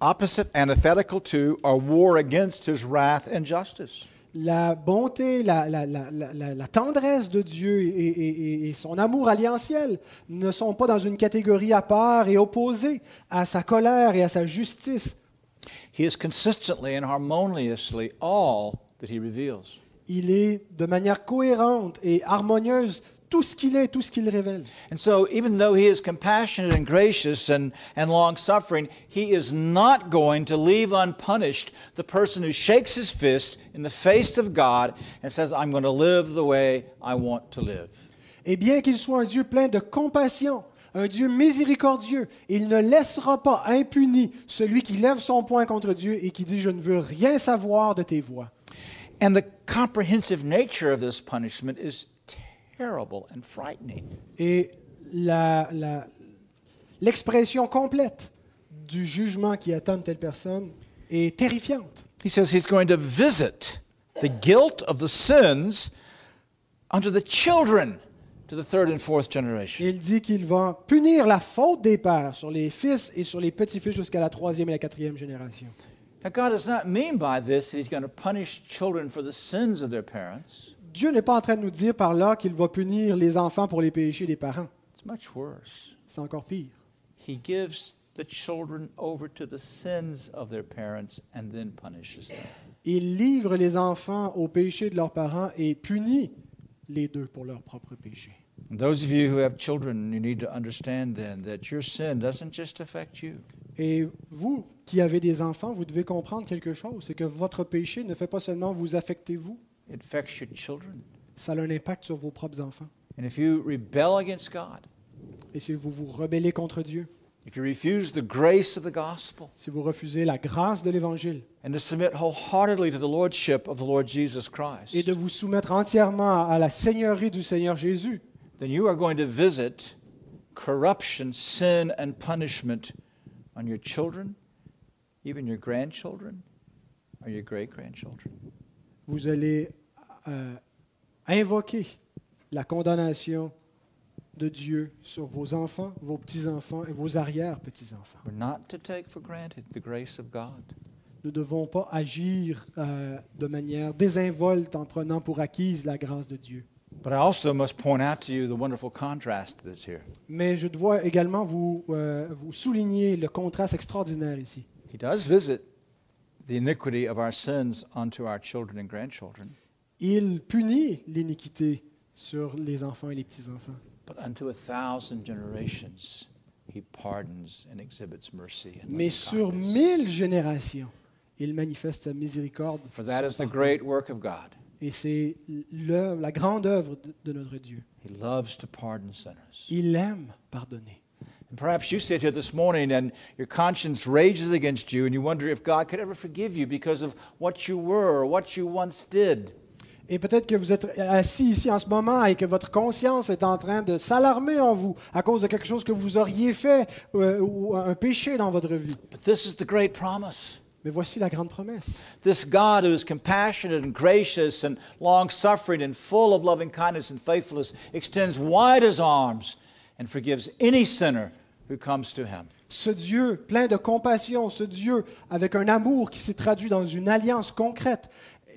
opposite, antithetical to, or war against his wrath and justice. La bonté, la, la- la- la- la- la tendresse de Dieu et, et- et- et son amour alliantiel ne sont pas dans une catégorie à part et opposées à sa colère et à sa justice. He is consistently and harmoniously all that he reveals. Il est de manière cohérente et harmonieuse tout ce qu'il est, tout ce qu'il révèle. And so, even though he is compassionate and gracious and, and long suffering, he is not going to leave unpunished the person who shakes his fist in the face of God and says, I'm going to live the way I want to live. Et bien qu'il soit un Dieu plein de compassion, un Dieu miséricordieux, il ne laissera pas impuni celui qui lève son poing contre Dieu et qui dit Je ne veux rien savoir de tes voix. And the comprehensive nature of this punishment is terrible and frightening. Et la- la- l'expression complète du jugement qui attend telle personne est terrifiante. He says he's going to visit the guilt of the sins unto the children to the third and fourth generation. Il dit qu'il va punir la faute des pères sur les fils et sur les petits-fils jusqu'à la troisième et la quatrième génération. Now, God does not mean by this that He's going to punish children for the sins of their parents. Dieu n'est pas en train de nous dire par là qu'il va punir les enfants pour les péchés des parents. C'est encore pire. He gives the children over to the sins of their parents and then punishes them. Il livre les enfants aux péchés de leurs parents et punit les deux pour leurs propres péchés. And those of you who have children, you need to understand then that your sin doesn't just affect you. Et vous qui avez des enfants, vous devez comprendre quelque chose, c'est que votre péché ne fait pas seulement vous affecter vous, It affects your children. ça a un impact sur vos propres enfants. And if you rebel against God, Et si vous vous rebellez contre Dieu, if you refuse the grace of the gospel si vous refusez la grâce de l'Évangile and to submit wholeheartedly to the lordship of the Lord Jesus et Christ, de vous soumettre entièrement à la seigneurie du Seigneur Jésus, then you are going to visit corruption, sin, and punishment on your children, even your grandchildren, or your great grandchildren. vous allez euh, invoquer la condamnation de Dieu sur vos enfants, vos petits-enfants et vos arrière-petits-enfants. Nous ne devons pas agir euh, de manière désinvolte en prenant pour acquise la grâce de Dieu. Mais je dois également vous, euh, vous souligner le contraste extraordinaire ici. He does visit the iniquity of our sins onto our children and grandchildren, Il punit l'iniquité sur les enfants et les petits-enfants. but unto a thousand generations he pardons and exhibits mercy. And Mais sur mille générations, il manifeste sa miséricorde. For that is son the pardon. great work of God. Et c'est la grande œuvre de, de notre Dieu. He loves to pardon sinners. Il aime pardonner. And perhaps you sit here this morning and your conscience rages against you and you wonder if God could ever forgive you because of what you were or what you once did. Et peut-être que vous êtes assis ici en ce moment et que votre conscience est en train de s'alarmer en vous à cause de quelque chose que vous auriez fait euh, ou un péché dans votre vie. But this is the great promise. Mais voici la grande promesse. This God who is compassionate and gracious and long suffering and full of loving kindness and faithfulness extends wide his arms and forgives any sinner who comes to him. Ce Dieu plein de compassion, ce Dieu avec un amour qui s'est traduit dans une alliance concrète,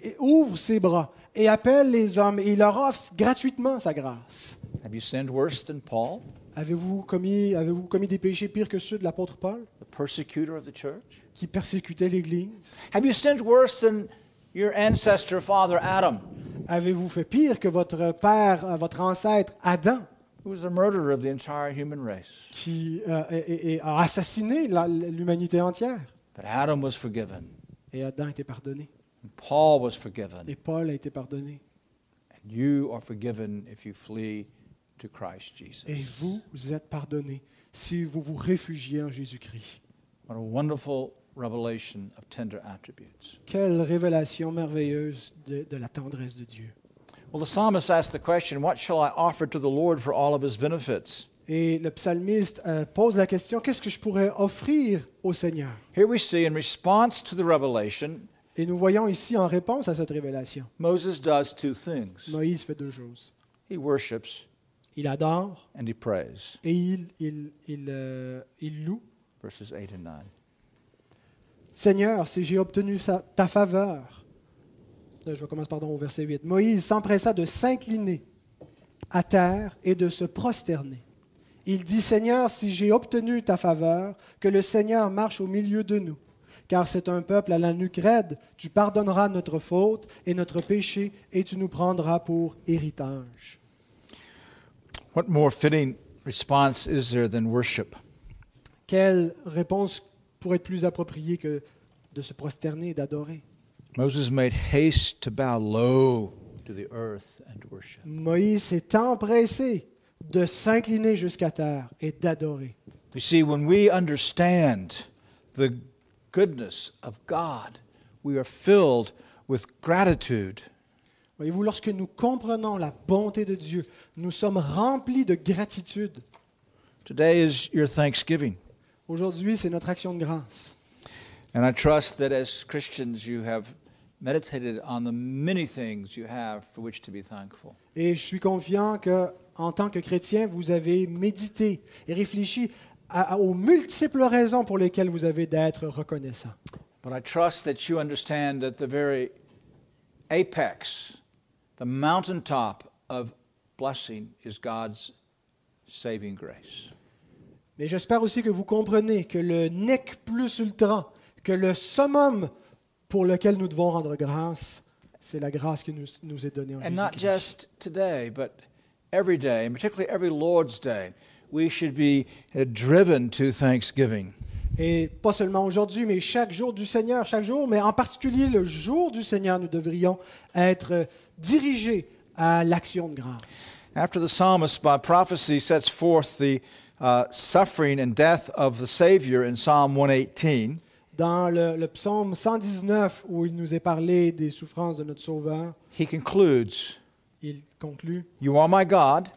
et ouvre ses bras, et appelle les hommes et il leur offre gratuitement sa grâce. Have you sinned worse than Paul, Avez-vous commis, des péchés pires que ceux de l'apôtre Paul, the persecutor of the church? qui persécutait l'Église? Have you sinned worse than your ancestor, Father Adam, Avez-vous fait pire que votre père, euh, votre ancêtre Adam, who was the murderer of the entire human race? qui euh, a assassiné l'humanité entière? But Adam was forgiven, Et Adam été pardonné. Paul was forgiven, Et Paul a été pardonné. and you are forgiven if you flee to Christ Et Jesus. vous, vous êtes pardonnés si vous vous réfugiez en Jésus-Christ. What a wonderful revelation of tender attributes. Quelle révélation merveilleuse de, de la tendresse de Dieu. Well, the psalmist asked the question, What shall I offer to the Lord for all of his benefits? Et le psalmiste euh, pose la question, qu'est-ce que je pourrais offrir au Seigneur? Here we see, in response to the revelation, Et nous voyons ici, en réponse à cette révélation, Moses does two things Moïse fait deux choses. he worships Il adore and he prays. et il, il, il, euh, il loue. Verses 8 and 9. Seigneur, si j'ai obtenu ta faveur, Là, je commence pardon, au verset 8, Moïse s'empressa de s'incliner à terre et de se prosterner. Il dit, Seigneur, si j'ai obtenu ta faveur, que le Seigneur marche au milieu de nous, car c'est un peuple à la nuque raide, tu pardonneras notre faute et notre péché, et tu nous prendras pour héritage. What more fitting response is there than worship? Quelle réponse pourrait être plus appropriée que de se prosterner et d'adorer? Moses made haste to bow low to the earth and worship. Moïse s'est empressé de s'incliner jusqu'à terre et d'adorer. You see, when we understand the goodness of God, we are filled with gratitude. Voyez-vous, lorsque nous comprenons la bonté de Dieu, nous sommes remplis de gratitude. Today is your Thanksgiving. Aujourd'hui, c'est notre action de grâce. And I trust that as Christians, you have meditated on the many things you have for which to be thankful. Et je suis confiant que, en tant que chrétien, vous avez médité et réfléchi à- aux multiples raisons pour lesquelles vous avez d'être reconnaissant. But I trust that you understand that the very apex, the mountaintop of blessing is God's saving grace. Mais j'espère aussi que vous comprenez que le nec plus ultra, que le summum pour lequel nous devons rendre grâce, c'est la grâce qui nous, nous est donnée en And not Jésus-Christ. just today, but every day, and particularly every Lord's Day, we should be uh, driven to thanksgiving. Et pas seulement aujourd'hui, mais chaque jour du Seigneur, chaque jour, mais en particulier le jour du Seigneur, nous devrions être dirigés à l'action de grâce. After the psalmist, by prophecy, sets forth the uh, suffering and death of the Savior in Psalm 118, Dans le, le psaume 119, où il nous est parlé des souffrances de notre Sauveur, he concludes il conclut, You are my God,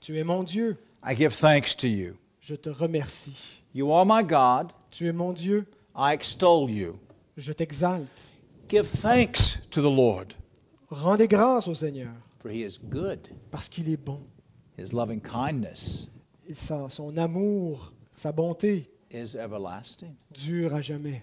Tu es mon Dieu, I give thanks to you. je te remercie. You are my God, Tu es mon Dieu, I extol you. je t'exalte. Give thanks to the Lord, Rendez grâce au Seigneur, for he is good. parce qu'il est bon. His loving kindness Et sa- son amour, sa bonté is everlasting. dure à jamais.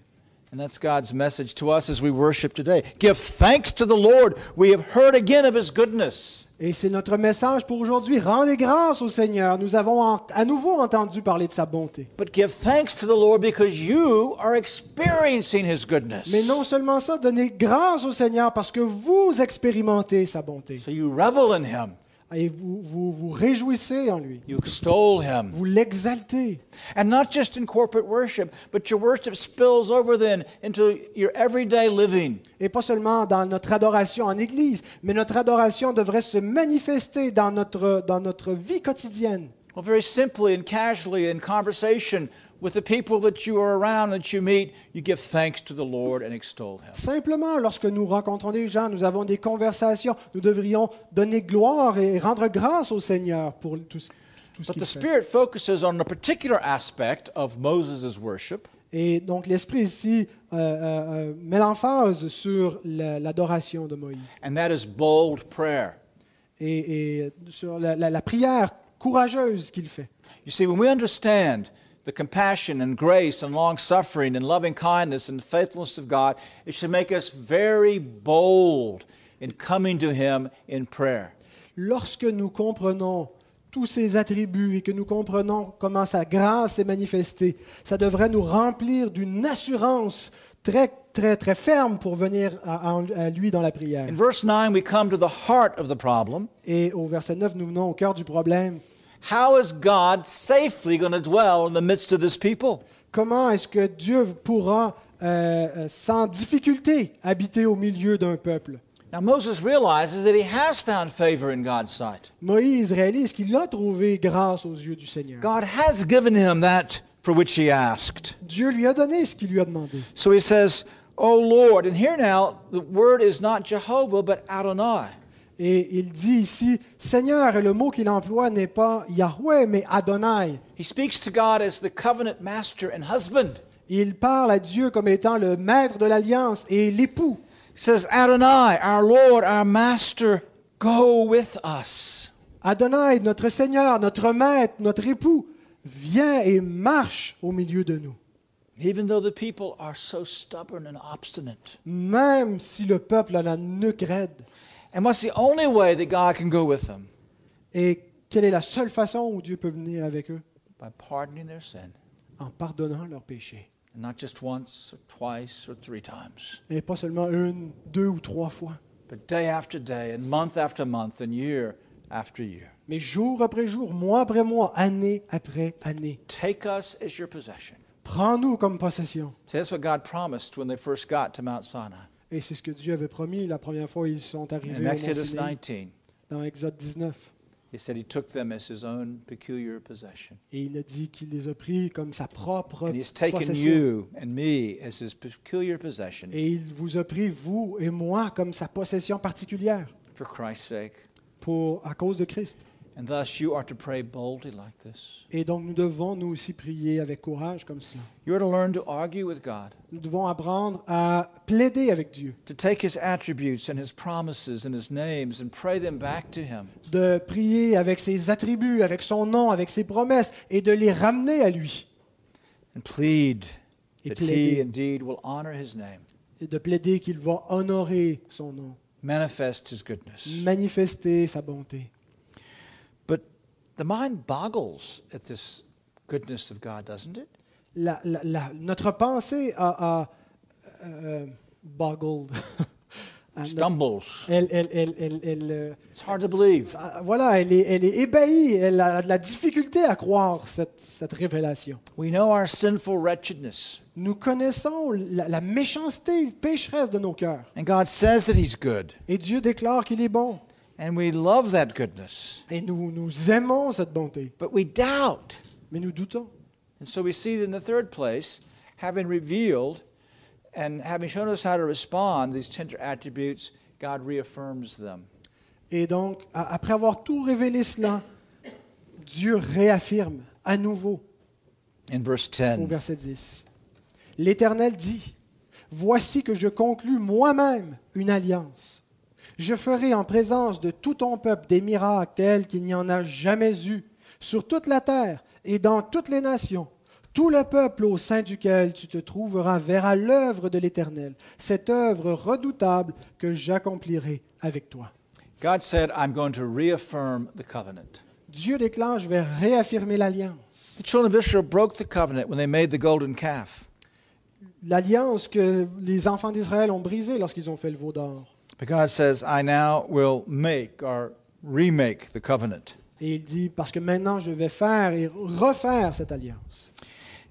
And that's God's message to us as we worship today. Give thanks to the Lord. We have heard again of his goodness. Et c'est notre message pour aujourd'hui. Rendez grâce au Seigneur. Nous avons en- à nouveau entendu parler de sa bonté. But give thanks to the Lord because you are experiencing his goodness. Mais non seulement ça, donnez grâce au Seigneur parce que vous expérimentez sa bonté. So you revel in him, Et vous vous, vous réjouissez en lui. you extol him. Vous l'exaltez. And not just in corporate worship, but your worship spills over then into your everyday living. Et pas seulement dans notre adoration en Église, mais notre adoration devrait se manifester dans notre, dans notre vie quotidienne. Well, very simply and casually in conversation with the people that you are around, that you meet, you give thanks to the Lord and extol him. Simplement, lorsque nous rencontrons des gens, nous avons des conversations, nous devrions donner gloire et rendre grâce au Seigneur pour tout, ce- tout ce But qu'il the fait. Spirit focuses on a particular aspect of Moses' worship, Et donc l'Esprit ici euh, euh, euh, met l'emphase sur la- l'adoration de Moïse and that is bold prayer. et, et sur la, la- la prière courageuse qu'il fait. You see, when we understand the compassion and grace and long suffering and loving kindness and faithfulness of God, it should make us very bold in coming to Him in prayer. Lorsque nous comprenons tous ces attributs et que nous comprenons comment sa grâce est manifestée, ça devrait nous remplir d'une assurance très, très, très ferme pour venir à, à- lui dans la prière. In verse 9, we come to the heart of the problem. Et au verset 9, nous venons au cœur du problème. How is God safely going to dwell in the midst of this people? Comment est-ce que Dieu pourra euh, euh, sans difficulté habiter au milieu d'un peuple? Now, Moses realizes that he has found favor in God's sight. Moïse réalise qu'il a trouvé grâce aux yeux du Seigneur. God has given him that for which he asked. Dieu lui a donné ce qu'il lui a demandé. So he says, Oh Lord. And here now, the word is not Jehovah, but Adonai. Et il dit ici, Seigneur, et le mot qu'il emploie n'est pas Yahweh, mais Adonai. He speaks to God as the covenant master and husband. Il parle à Dieu comme étant le maître de l'alliance et l'époux. He says, Adonai, our Lord, our master, go with us. Adonai, notre Seigneur, notre maître, notre époux, vient et marche au milieu de nous. Même si le peuple a la nuque raide. And what's the only way that God can go with them? Et quelle est la seule façon où Dieu peut venir avec eux? By pardoning their sin. En pardonnant leurs péchés. And not just once or twice or three times, Et pas seulement une, deux ou trois fois, but day after day and month after month and year after year. mais jour après jour, mois après mois, année après année. Take us as your possession. Prends-nous comme possession. See, that's what God promised when they first got to Mount Sinai. Et c'est ce que Dieu avait promis la première fois ils sont arrivés In au Mont Exodus Sinaï, 19, dans Exode 19. He said He took them as His own peculiar possession. Et il a dit qu'il les a pris comme sa propre And He's taken possession. you and me as His peculiar possession Et il vous a pris, vous et moi, comme sa possession particulière for Christ's sake. pour, à cause de Christ. And thus you are to pray boldly like this. Et donc nous devons nous aussi prier avec courage comme cela. You are to learn to argue with God, Nous devons apprendre à plaider avec Dieu, to take His attributes and His promises and His names and pray them back to Him. de prier avec ses attributs, avec son nom, avec ses promesses et de les ramener à lui. and plead Et that he indeed will honor his name, Et de plaider qu'il va honorer son nom, manifest his goodness. manifester sa bonté. The mind boggles at this goodness of God, doesn't it? La- la- la- notre pensée a, a, euh, boggled. Stumbles. elle, elle, elle, elle, euh, It's hard to believe. ça- voilà, elle est, elle est ébahie, elle a de la difficulté à croire cette, cette révélation. We know our sinful wretchedness, Nous connaissons la, la méchanceté pécheresse de nos cœurs. and God says that he's good, Et Dieu déclare qu'il est bon. And we love that goodness. Et nous, nous aimons cette bonté. But we doubt. Mais nous doutons. And so we see in the third place, having revealed and having shown us how to respond these tender attributes, God reaffirms them. Et donc, après avoir tout révélé cela, Dieu réaffirme à nouveau In verse au 10, verset 10. L'Éternel dit, Voici que je conclus moi-même une alliance. Je ferai en présence de tout ton peuple des miracles tels qu'il n'y en a jamais eu sur toute la terre et dans toutes les nations. Tout le peuple au sein duquel tu te trouveras verra l'œuvre de l'Éternel, cette œuvre redoutable que j'accomplirai avec toi. God said, I'm going to reaffirm the covenant. Dieu déclare, je vais réaffirmer l'alliance. The children of Israel broke the covenant when they made the golden calf. L'alliance que les enfants d'Israël ont brisée lorsqu'ils ont fait le veau d'or. But God says, I now will make or remake the covenant. Et il dit, parce que maintenant je vais faire et refaire cette alliance.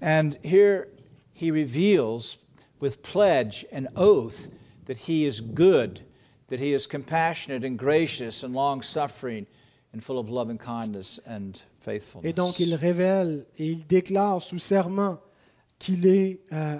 And here he reveals with pledge and oath that he is good, that he is compassionate and gracious and long suffering and full of loving kindness and faithfulness. Et donc il révèle et il déclare sous serment qu'il est euh,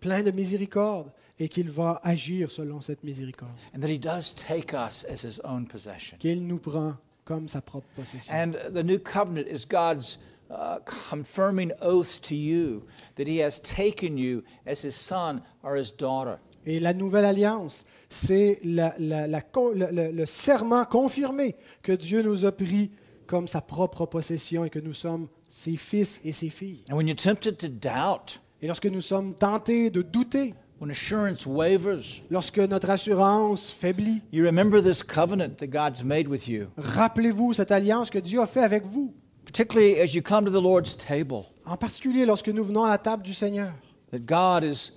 plein de miséricorde et qu'il va agir selon cette miséricorde, and that he does take us as his own possession. qu'il nous prend comme sa propre possession. And the new covenant is God's uh, confirming oath to you that he has taken you as his son or his daughter. Et la nouvelle alliance, c'est la- la- la con- le, le- le serment confirmé que Dieu nous a pris comme sa propre possession et que nous sommes ses fils et ses filles. And when you're tempted to doubt, Et lorsque nous sommes tentés de douter, when assurance wavers, lorsque notre assurance faiblit. you remember this covenant that God's made with you, Rappelez-vous cette alliance que Dieu a fait avec vous, particularly as you come to the Lord's table, en particulier lorsque nous venons à la table du Seigneur, that God is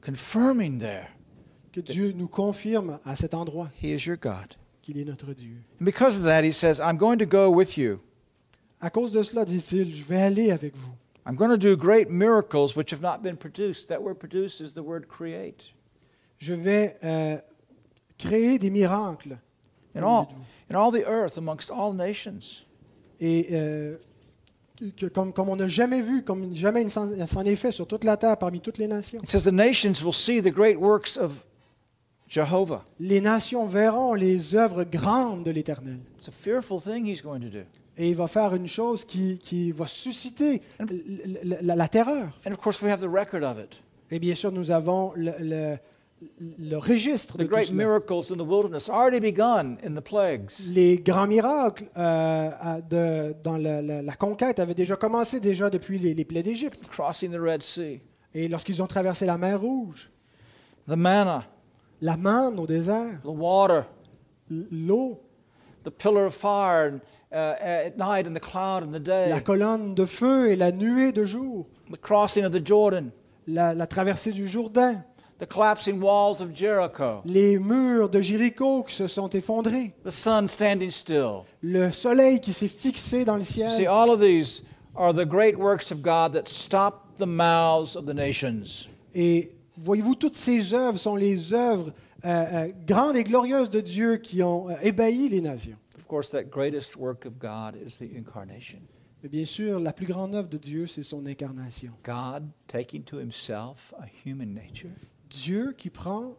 confirming there que Dieu nous confirme à cet endroit He is your God. qu'il est notre Dieu. And because of that, He says, I'm going to go with you. À cause de cela, dit-il, je vais aller avec vous. I'm going to do great miracles which have not been produced. That word produce is the word create. Je vais euh, créer des miracles In all, in all the earth, amongst all nations. et euh, que- comme, comme on n'a jamais vu, comme jamais il s'en est fait sur toute la terre parmi toutes les nations. It says the nations will see the great works of Jehovah. Les nations verront les œuvres grandes de l'Éternel. It's a fearful thing He's going to do. Et il va faire une chose qui, qui va susciter la, la terreur. And of course, we have the record of it. Et bien sûr, nous avons le, le- le registre The de tout great cela. miracles in the wilderness already begun in the plagues. Les grands miracles euh, de- dans la, la- la conquête avaient déjà commencé déjà depuis les, les plaies d'Égypte. Crossing the Red Sea, Et lorsqu'ils ont traversé la mer Rouge, the manna, la manne au désert, the water, l- l'eau, the pillar of fire uh, at night and the cloud in the day, la colonne de feu et la nuée de jour, the crossing of the Jordan, la, la traversée du Jourdain, the collapsing walls of Jericho, les murs de Jéricho qui se sont effondrés, the sun standing still. le soleil qui s'est fixé dans le You see, ciel. all of these are the great works of God that stop the mouths of the nations. Et voyez-vous, toutes ces œuvres sont les œuvres euh, euh, grandes et glorieuses de Dieu qui ont euh, ébahi les nations. Course, that greatest work of God is the incarnation. Mais bien sûr, la plus grande œuvre de Dieu, c'est son incarnation. God taking to himself a human nature, Dieu qui prend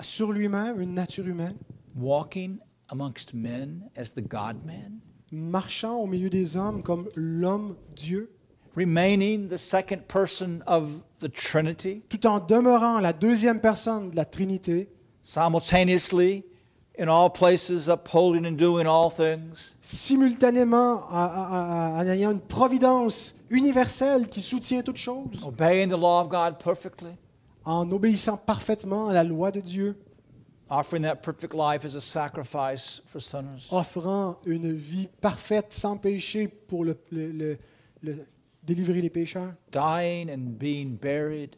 sur lui-même une nature humaine, walking amongst men as the God man, marchant au milieu des hommes comme l'homme Dieu, remaining the second person of the Trinity, tout en demeurant la deuxième personne de la Trinité, simultaneously in all places upholding and doing all things. simultanément en- ayant une providence universelle qui soutient toutes choses, obeying the law of God perfectly, en obéissant parfaitement à la loi de Dieu, offering that perfect life as a sacrifice for sinners, offrant une vie parfaite sans péché pour le, le- le- le- délivrer les pécheurs, dying and being buried,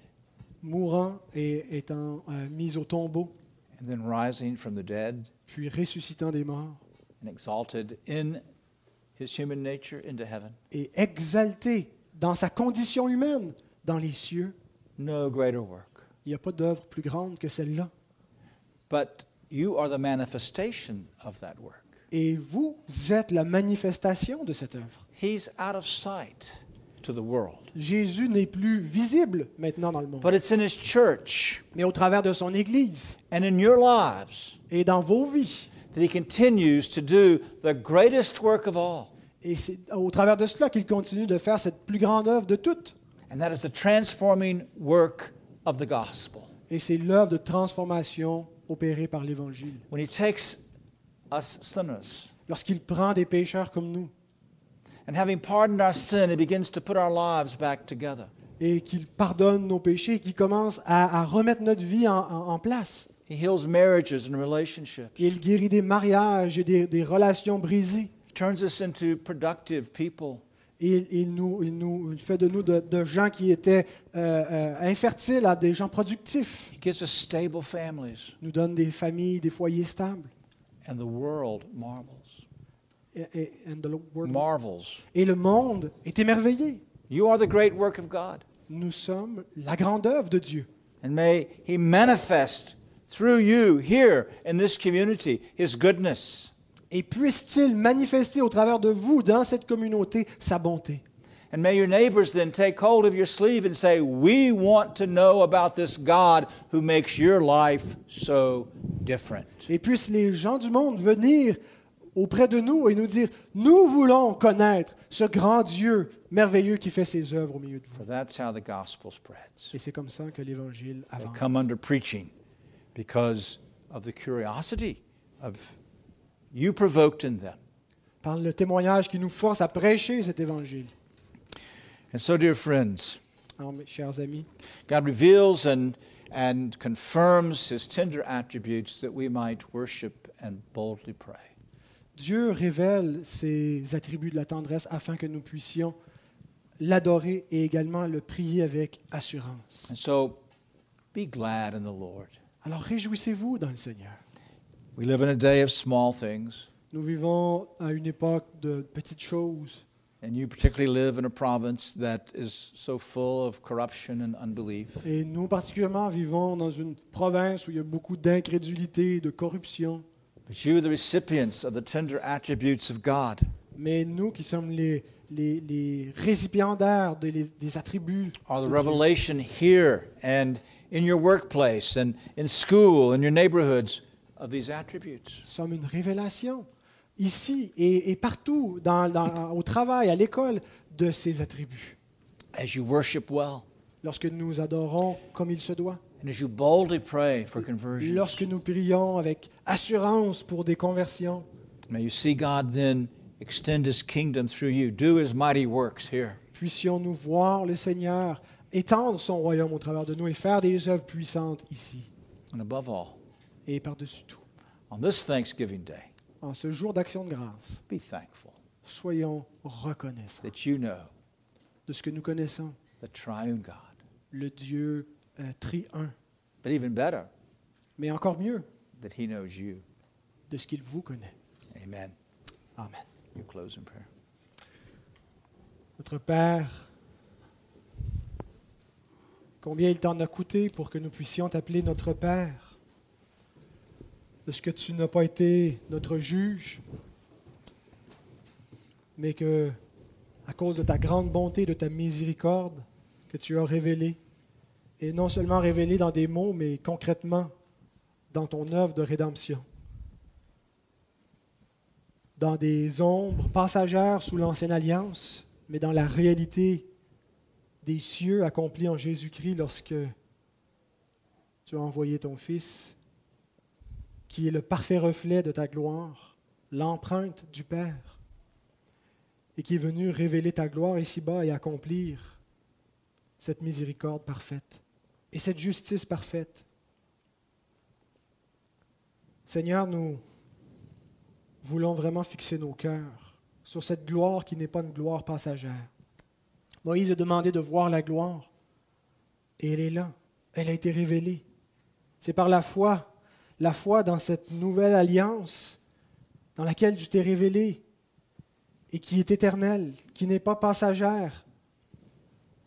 mourant et étant euh, mis au tombeau, and then rising from the dead puis ressuscitant des morts and exalted in his human nature into heaven. et exalté dans sa condition humaine dans les cieux. No greater work. Il n'y a pas d'œuvre plus grande que celle-là. But you are the manifestation of that work. Et vous êtes la manifestation de cette œuvre. He's out of sight to the world. Jésus n'est plus visible maintenant dans le monde, But it's in his church mais au travers de son Église and in your lives et dans vos vies. that he continues to do the greatest work of all. Et c'est au travers de cela qu'il continue de faire cette plus grande œuvre de toutes. And that is the transforming work of the gospel. Et c'est l'œuvre de transformation opérée par l'Évangile. When he takes us sinners Lorsqu'il prend des pécheurs comme nous and having pardoned our sin, he begins to put our lives back together. et qu'il pardonne nos péchés et qu'il commence à, à remettre notre vie en, en- en place. He heals marriages and relationships. Il guérit des mariages et des, des relations brisées. He turns us into productive people. Il, il nous, il nous- il fait de nous de, de gens qui étaient euh, euh, infertiles à des gens productifs. He gives us stable families. Il nous donne des familles, des foyers stables. And the world marvels. Et, and the world- Marvels. et le monde est émerveillé. You are the great work of God. Nous sommes la grande œuvre de Dieu. And may He manifest through you here in this community His goodness. Et puisse-t-il manifester au travers de vous, dans cette communauté, sa bonté? And may your neighbors then take hold of your sleeve and say, We want to know about this God who makes your life so different. Et puissent les gens du monde venir auprès de nous et nous dire, nous voulons connaître ce grand Dieu merveilleux qui fait ses œuvres au milieu de vous. For that's how the gospel spreads. Et c'est comme ça que l'Évangile They avance. come under preaching because of the curiosity of you provoked in them. Par le témoignage qui nous force à prêcher cet Évangile. And so, dear friends, Alors, mes chers amis, God reveals and, and confirms his tender attributes that we might worship and boldly pray. Dieu révèle ses attributs de la tendresse afin que nous puissions l'adorer et également le prier avec assurance. And so be glad in the Lord. Alors réjouissez-vous dans le Seigneur. We live in a day of small things, Nous vivons à une époque de petites choses. and you particularly live in a province that is so full of corruption and unbelief. Et nous particulièrement vivons dans une province où il y a beaucoup d'incrédulité, de corruption. But you, the recipients of the tender attributes of God, Mais nous qui sommes les, les, les récipiendaires de les- des attributs, are the de Dieu, revelation here and in your workplace and in school and your neighborhoods of these attributes. sommes une révélation ici et, et partout, dans- dans- au travail, à l'école, de ces attributs. As you worship well. Lorsque nous adorons comme il se doit, and as you boldly pray for conversion, lorsque nous prions avec assurance pour des conversions, may you see God then extend his kingdom through you, do his mighty works here. puissions-nous voir le Seigneur étendre son royaume au travers de nous et faire des œuvres puissantes ici And above all, et par-dessus tout. on this Thanksgiving Day, En ce jour d'action de grâce, be thankful soyons reconnaissants that you know de ce que nous connaissons, the triune God. le Dieu euh, tri-un, But even better, mais encore mieux, that he knows you. de ce qu'il vous connaît. Amen. Amen. You close in prayer. Notre Père, combien il t'en a coûté pour que nous puissions t'appeler notre Père, de ce que tu n'as pas été notre juge, mais que, à cause de ta grande bonté, de ta miséricorde, que tu as révélé, et non seulement révélé dans des mots, mais concrètement dans ton œuvre de rédemption, dans des ombres passagères sous l'ancienne alliance, mais dans la réalité des cieux accomplis en Jésus-Christ lorsque tu as envoyé ton Fils, qui est le parfait reflet de ta gloire, l'empreinte du Père, et qui est venu révéler ta gloire ici-bas et accomplir cette miséricorde parfaite et cette justice parfaite. Seigneur, nous voulons vraiment fixer nos cœurs sur cette gloire qui n'est pas une gloire passagère. Moïse a demandé de voir la gloire, et elle est là, elle a été révélée. C'est par la foi, la foi dans cette nouvelle alliance dans laquelle tu t'es révélé et qui est éternelle, qui n'est pas passagère.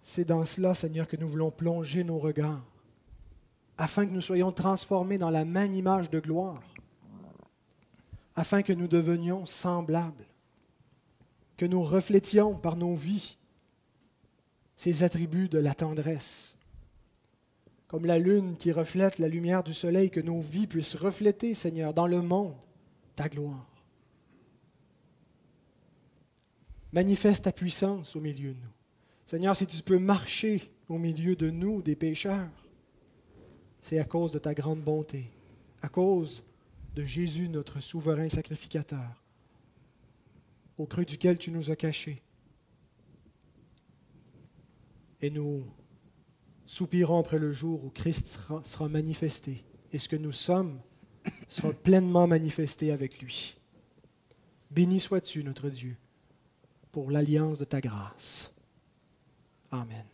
C'est dans cela, Seigneur, que nous voulons plonger nos regards, afin que nous soyons transformés dans la même image de gloire, afin que nous devenions semblables, que nous reflétions par nos vies ces attributs de la tendresse. Comme la lune qui reflète la lumière du soleil, que nos vies puissent refléter, Seigneur, dans le monde, ta gloire. Manifeste ta puissance au milieu de nous. Seigneur, si tu peux marcher au milieu de nous, des pécheurs, c'est à cause de ta grande bonté, à cause de Jésus, notre souverain sacrificateur, au creux duquel tu nous as cachés. Et nous soupirons après le jour où Christ sera, manifesté et ce que nous sommes sera pleinement manifesté avec lui. Béni sois-tu, notre Dieu, pour l'alliance de ta grâce. Amen.